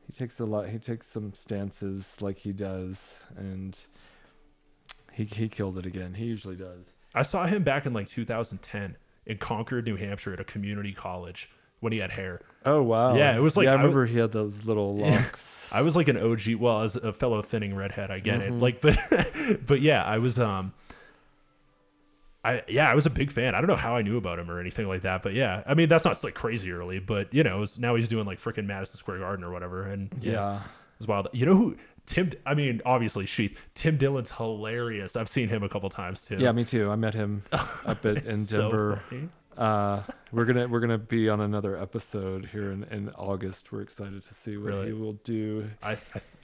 he takes a lot. He takes some stances like he does, and he he killed it again. He usually does. I saw him back in like 2010 in Concord, New Hampshire, at a community college when he had hair. Oh wow! Yeah, it was like- yeah. I I w- remember he had those little [laughs] locks. I was like an OG. Well, as a fellow thinning redhead, I get Mm-hmm. it. Like, but [laughs] but yeah, I was um. I yeah, I was a big fan. I don't know how I knew about him or anything like that, but yeah, I mean that's not like crazy early, but you know, was- now he's doing like freaking Madison Square Garden or whatever, and yeah, yeah. it was wild. You know who Tim? I mean, obviously Sheath. Tim Dillon's hilarious. I've seen him a couple times too. Yeah, me too. I met him [laughs] up at in so Denver. funny. Uh, we're gonna we're gonna be on another episode here in, in August. We're excited to see what Really? he will do. I,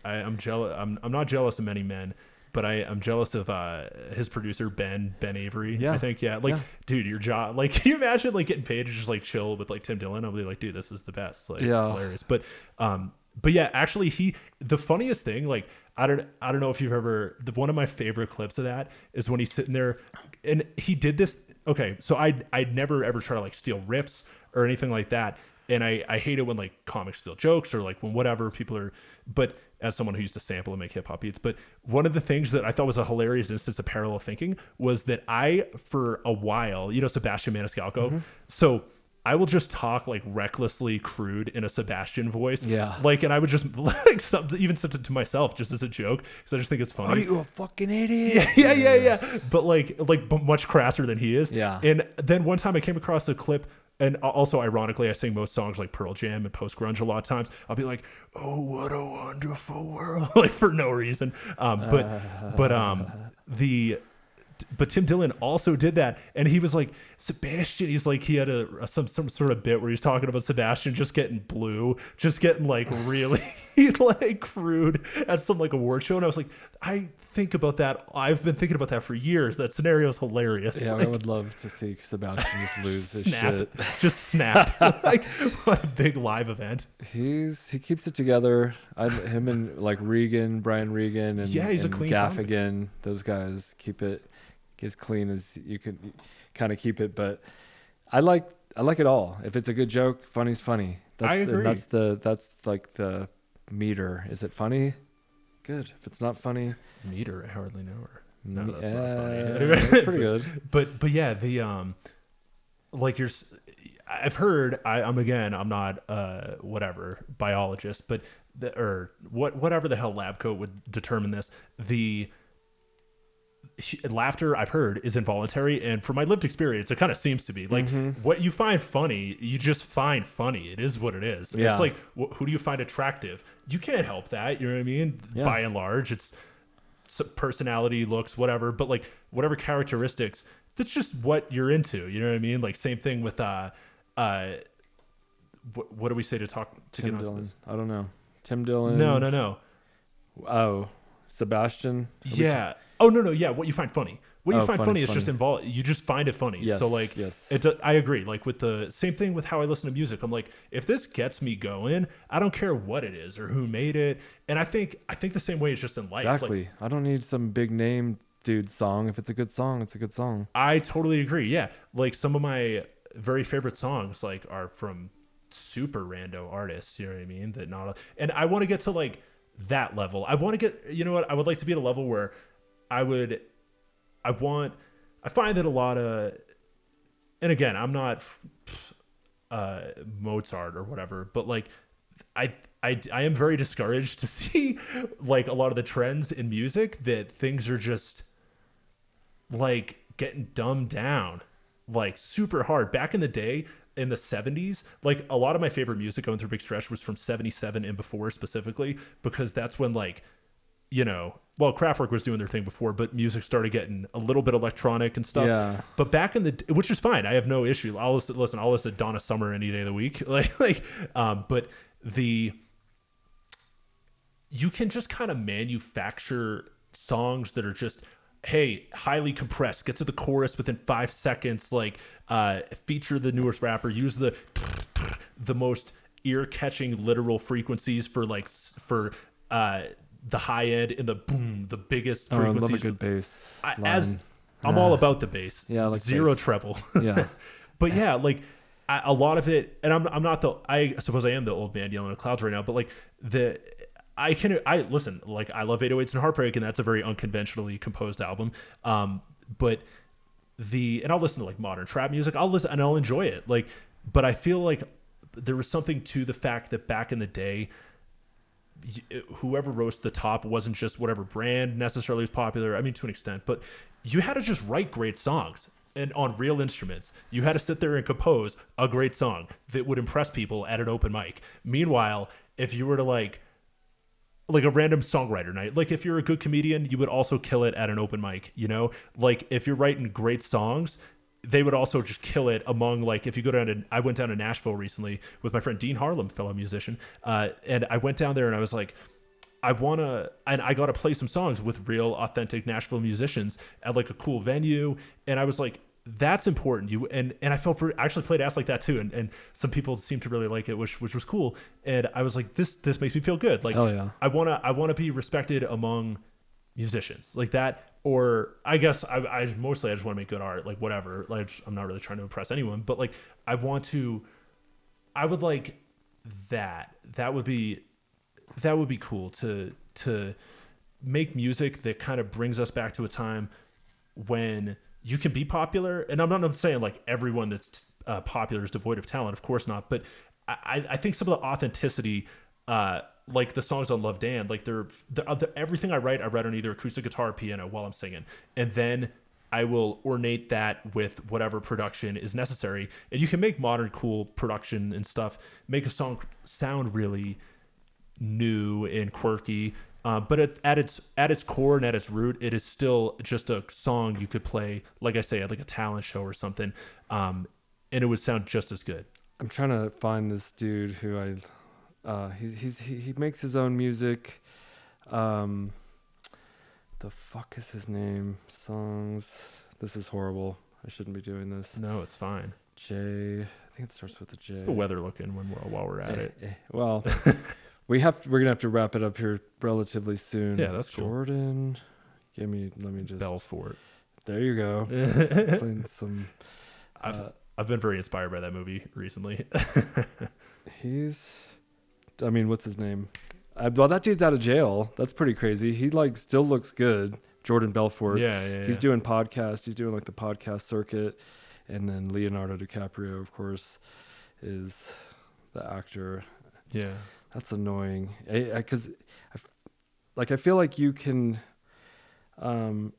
I am jealous. I'm I'm not jealous of many men, but I I'm jealous of uh his producer Ben Ben Avery. Yeah. I think yeah. Like, Yeah. dude, your job. [laughs] Like, can you imagine like getting paid to just like chill with like Tim Dillon? I'll be like, dude, this is the best. Like, it's Yeah. hilarious. But um, but yeah, actually, he the funniest thing like. I don't I don't know if you've ever the one of my favorite clips of that is when he's sitting there and he did this okay so I I'd, I'd never ever try to like steal riffs or anything like that. And I I hate it when like comics steal jokes or like when whatever people are but as someone who used to sample and make hip hop beats but one of the things that I thought was a hilarious instance of parallel thinking was that I for a while you know Sebastian Maniscalco? Mm-hmm. So I will just talk like recklessly crude in a Sebastian voice. Yeah. Like, and I would just [laughs] like some, even send it to myself just as a joke because I just think it's funny. Are you a fucking idiot? yeah, yeah, yeah. yeah. But like, like but much crasser than he is. Yeah. And then one time I came across a clip, and also ironically, I sing most songs like Pearl Jam and post grunge a lot of times. I'll be like, "Oh, what a wonderful world," [laughs] like for no reason. Um, but but um the but Tim Dillon also did that, and he was like Sebastian. He's like he had a, a some some sort of bit where he's talking about Sebastian just getting blue, just getting like really [laughs] like crude at some like award show, and I was like, I think about that. I've been thinking about that for years. That scenario is hilarious. Yeah, I would love to see Sebastian just [laughs] lose his snap, shit. [laughs] just snap. like what a big live event. He's he keeps it together. I him and like Regan, Brian Regan, and Yeah, he's a and clean comic. Gaffigan. Those guys keep it as clean as you can kind of keep it. But I like I like it all. If it's a good joke, funny's funny. That's I agree. that's the that's like the meter. Is it funny? Good. If it's not funny, Meter, I hardly know her. No, that's not funny. uh, [laughs] pretty good. but but yeah the um like you're i've heard I, i'm again i'm not uh whatever biologist but the, or what whatever the hell lab coat would determine this the laughter i've heard is involuntary and from my lived experience it kind of seems to be like Mm-hmm. what you find funny you just find funny it is what it is Yeah. it's like wh- who do you find attractive you can't help that you know what i mean Yeah. by and large it's s- personality, looks, whatever, but like whatever characteristics, that's just what you're into. You know what I mean? Like same thing with uh uh what, what do we say to talk to Tim get on Dillon. this? I don't know. Tim Dillon. No, no, no. Oh, Sebastian. Are Yeah. Oh no, no, yeah. What you find funny. What you Oh, find funny, funny is just funny. involved. You just find it funny. Yes, so like, yes. it. do- I agree. Like with the same thing with how I listen to music. I'm like, if this gets me going, I don't care what it is or who made it. And I think I think the same way is just in life. Like, Exactly. I don't need some big name dude song. If it's a good song, it's a good song. I totally agree. Yeah, like some of my very favorite songs like are from super rando artists. You know what I mean? That not, and I want to get to like that level. I want to get. You know what? I would like to be at a level where I would. I want. I find that a lot of, and again, I'm not uh, Mozart or whatever, but like I, I I am very discouraged to [laughs] see like a lot of the trends in music that things are just like getting dumbed down like super hard. Back in the day in the 70s, like a lot of my favorite music going through Big Stretch was from 77 and before specifically because that's when like you know, well, Kraftwerk was doing their thing before, but music started getting a little bit electronic and stuff. Yeah. But back in the, which is fine. I have no issue. I'll listen. Listen, I'll listen to Donna Summer any day of the week. [laughs] Like, like, um, but the, you can just kind of manufacture songs that are just, hey, highly compressed. Get to the chorus within five seconds. Like, uh, feature the newest rapper. Use the, the most ear-catching literal frequencies for like for uh the high end and the boom, the biggest Oh, I love a good bass. I, as I'm all about the bass. Yeah, I like zero bass. treble. Yeah. [laughs] but yeah, like I, a lot of it, and I'm I'm not the I suppose I am the old man yelling at clouds right now, but like the I can I listen like I love 808s and Heartbreak, and that's a very unconventionally composed album. Um, but the and I'll listen to like modern trap music. I'll listen and I'll enjoy it. Like, but I feel like there was something to the fact that back in the day, whoever rose to the top wasn't just whatever brand necessarily was popular. I mean, to an extent, but you had to just write great songs and on real instruments. You had to sit there and compose a great song that would impress people at an open mic. Meanwhile, if you were to like like a random songwriter night. Like if you're a good comedian, you would also kill it at an open mic, you know? Like if you're writing great songs, they would also just kill it among like if you go down to I went down to Nashville recently with my friend Dean Harlem, fellow musician, uh, and I went down there and I was like, I wanna and I got to play some songs with real authentic Nashville musicians at like a cool venue, and I was like, that's important. You and and I felt for I actually played ass like that too, and and some people seemed to really like it, which which was cool, and I was like, this this makes me feel good. Like Hell yeah. I wanna I wanna be respected among musicians like that or i guess i, I mostly i just want to make good art like whatever. Like i'm not really trying to impress anyone but like i want to i would like that. That would be that would be cool to to make music that kind of brings us back to a time when you can be popular and i'm not I'm saying like everyone that's uh, popular is devoid of talent of course not but i i think some of the authenticity uh like the songs on love dan like they're, they're everything i write i write on either acoustic guitar or piano while i'm singing and then I will ornate that with whatever production is necessary. And you can make modern cool production and stuff, make a song sound really new and quirky. Uh, but at, at its at its core and at its root, it is still just a song you could play, like I say, at like a talent show or something, um, and it would sound just as good. I'm trying to find this dude who I uh he he's he, he makes his own music. Um the fuck is his name? Songs. This is horrible. I shouldn't be doing this. No, it's fine. J I think it starts with a J. It's the weather looking when we're while we're at Eh, it. eh, Well, [laughs] we have to, we're gonna have to wrap it up here relatively soon. Yeah, that's cool. Jordan. Give me let me just Belfort. there you go. I've [laughs] Playing some uh, I've been very inspired by that movie recently. [laughs] He's, I mean, what's his name? Uh, well, that dude's out of jail. That's pretty crazy. He like still looks good. Jordan Belfort. yeah, yeah, He's yeah. doing podcast. He's doing like the podcast circuit, and then Leonardo DiCaprio, of course, is the actor. yeah. That's annoying. Because, I, f- like, I feel like you can, um,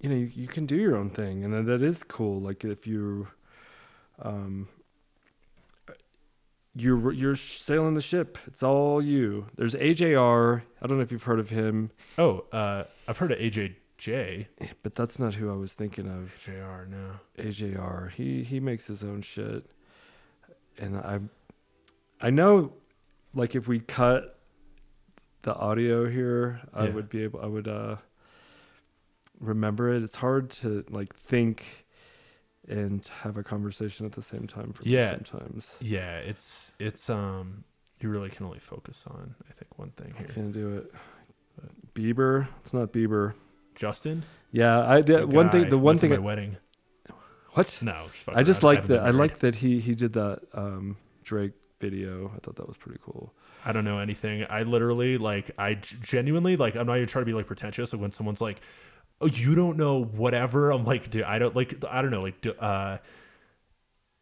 you know, you, you can do your own thing, and that- that is cool. Like if you, um, you're you're sailing the ship. It's all you. There's AJR. I don't know if you've heard of him, Oh, uh, I've heard of AJJ. but that's not who I was thinking of. JR, no. AJR. He he makes his own shit, and I I know, like if we cut the audio here, I Yeah. would be able. I would uh remember it. It's hard to like think and have a conversation at the same time for Yeah. sometimes. Yeah, it's it's um you really can only focus on I think one thing I can't do it. Bieber. It's not Bieber. Justin, Yeah, I the, The one thing. The one thing. my wedding. what? No, just I just like that. I like that he he did that um Drake video. I thought that was pretty cool. I don't know anything. I literally like i genuinely like I'm not even trying to be like pretentious. Like when someone's like, "Oh, you don't know whatever," I'm like, dude, I don't like I don't know like uh.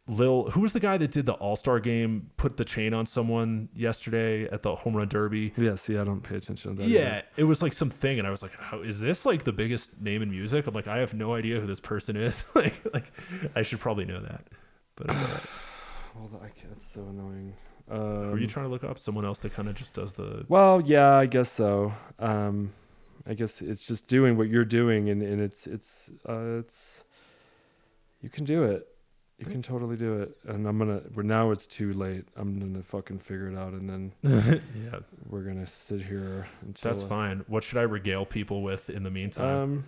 Lil, who was the guy that did the All Star game? Put the chain on someone yesterday at the home run derby. Yeah, see, I don't pay attention to that. Yeah, either. it was like something, and I was like, "How is this like the biggest name in music?" I'm like, I have no idea who this person is. [laughs] like, like I should probably know that. But it's all right. Well, it's so annoying. Um, were you trying to look up someone else that kind of just does the? Well, yeah, I guess so. Um, I guess it's just doing what you're doing, and, and it's it's uh, it's you can do it. You can totally do it. And I'm gonna. But now it's too late. I'm gonna fucking figure it out, and then [laughs] yeah, we're gonna sit here until. that's fine. What should I regale people with in the meantime? Um,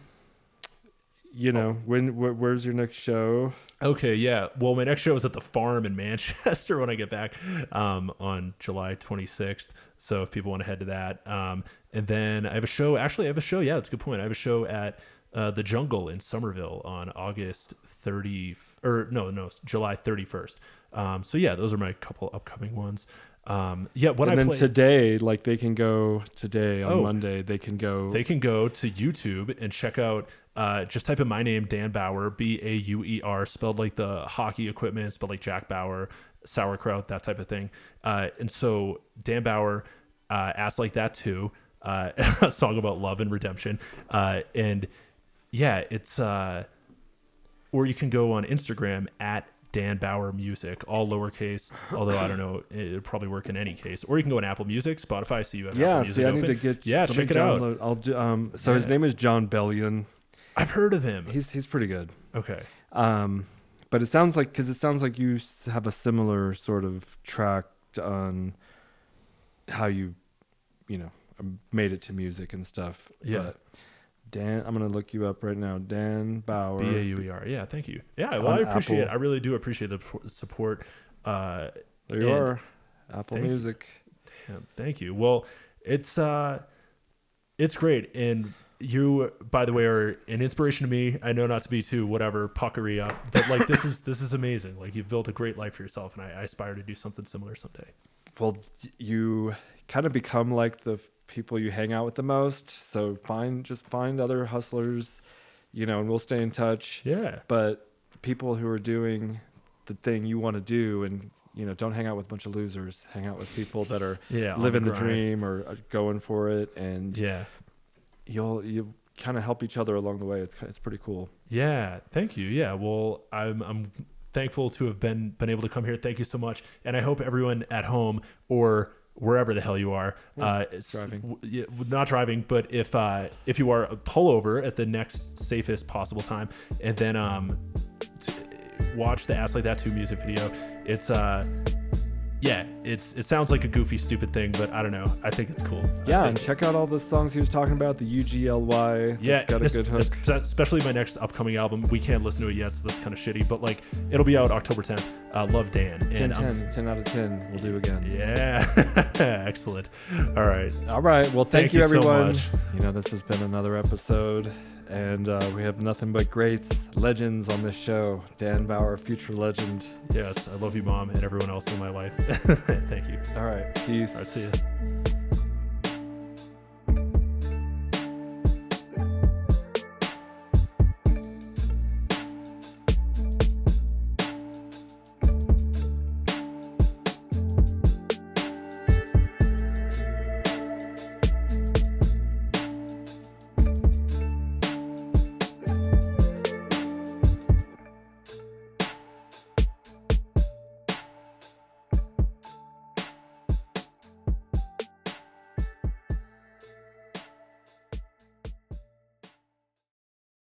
you know, when wh- where's your next show? Okay, yeah. Well, my next show is at the farm in [laughs] Manchester when I get back um, on July 26th. So if people want to head to that, um, and then I have a show. Actually, I have a show. Yeah, that's a good point. I have a show at uh, the Jungle in Somerville on August 30. or no, no, July 31st. Um, so yeah, those are my couple upcoming ones. Um, yeah, what and I then play, today, like they can go today on Oh. Monday, they can go. they can go to YouTube and check out. Uh, just type in my name, Dan Bauer, B A U E R, spelled like the hockey equipment, spelled like Jack Bauer, sauerkraut, that type of thing. Uh, and so Dan Bauer uh, asked like that too. Uh, [laughs] a song about love and redemption. Uh, and yeah, it's uh, or you can go on Instagram at Dan Bauer Music, all lowercase. Although I don't know, it'd probably work in any case. Or you can go on Apple Music, Spotify. So you have yeah, Apple Music see, I need to get. yeah, check it out. I'll do. Um, so his name is Jon Bellion. I've heard of him. He's he's pretty good. Okay. Um, but it sounds like because it sounds like you have a similar sort of track on how you, you know, made it to music and stuff. Yeah. But Dan, I'm gonna look you up right now. Dan Bauer. B A U E R. Yeah, thank you. Yeah, well, I appreciate Apple. it. I really do appreciate the support. Uh, There you are. Apple thank. Music. damn, thank you. Well, it's uh, it's great, and you, by the way, are an inspiration to me. I know not to be too whatever puckery up, but like this is this is amazing. Like you've built a great life for yourself, and I, I aspire to do something similar someday. Well, you kind of become like the people you hang out with the most. So find just find other hustlers, you know, and we'll stay in touch. Yeah. But people who are doing the thing you want to do, and you know, don't hang out with a bunch of losers. Hang out with people that are Yeah. living the, grind. dream or uh, going for it, and Yeah. you'll you kind of help each other along the way. It's it's pretty cool. Yeah, thank you. Yeah, well, I'm I'm thankful to have been been able to come here. Thank you so much, and I hope everyone at home or wherever the hell you are, uh, it's- driving. w- yeah, not driving, but if uh, if you are, pull over at the next safest possible time, and then um, t- watch the Ass Like That Two music video. It's uh. Yeah, it's it sounds like a goofy, stupid thing, but I don't know. I think it's cool. Yeah, and check out all the songs he was talking about. The UGLY. yeah, it's got a good hook. Especially my next upcoming album. We can't listen to it yet, so that's kind of shitty. But like, it'll be out October 10th. Uh, Love Dan. 10, And I'm- 10, 10 out of 10. We'll do again. yeah, [laughs] excellent. All right. All right. Well, thank, Thank you, you so everyone. much. You know, this has been another episode, and uh, we have nothing but greats, legends on this show. Dan Bauer, future legend. Yes, I love you, mom, and everyone else in my life. [laughs] Thank you. All right. Peace. All right, see ya.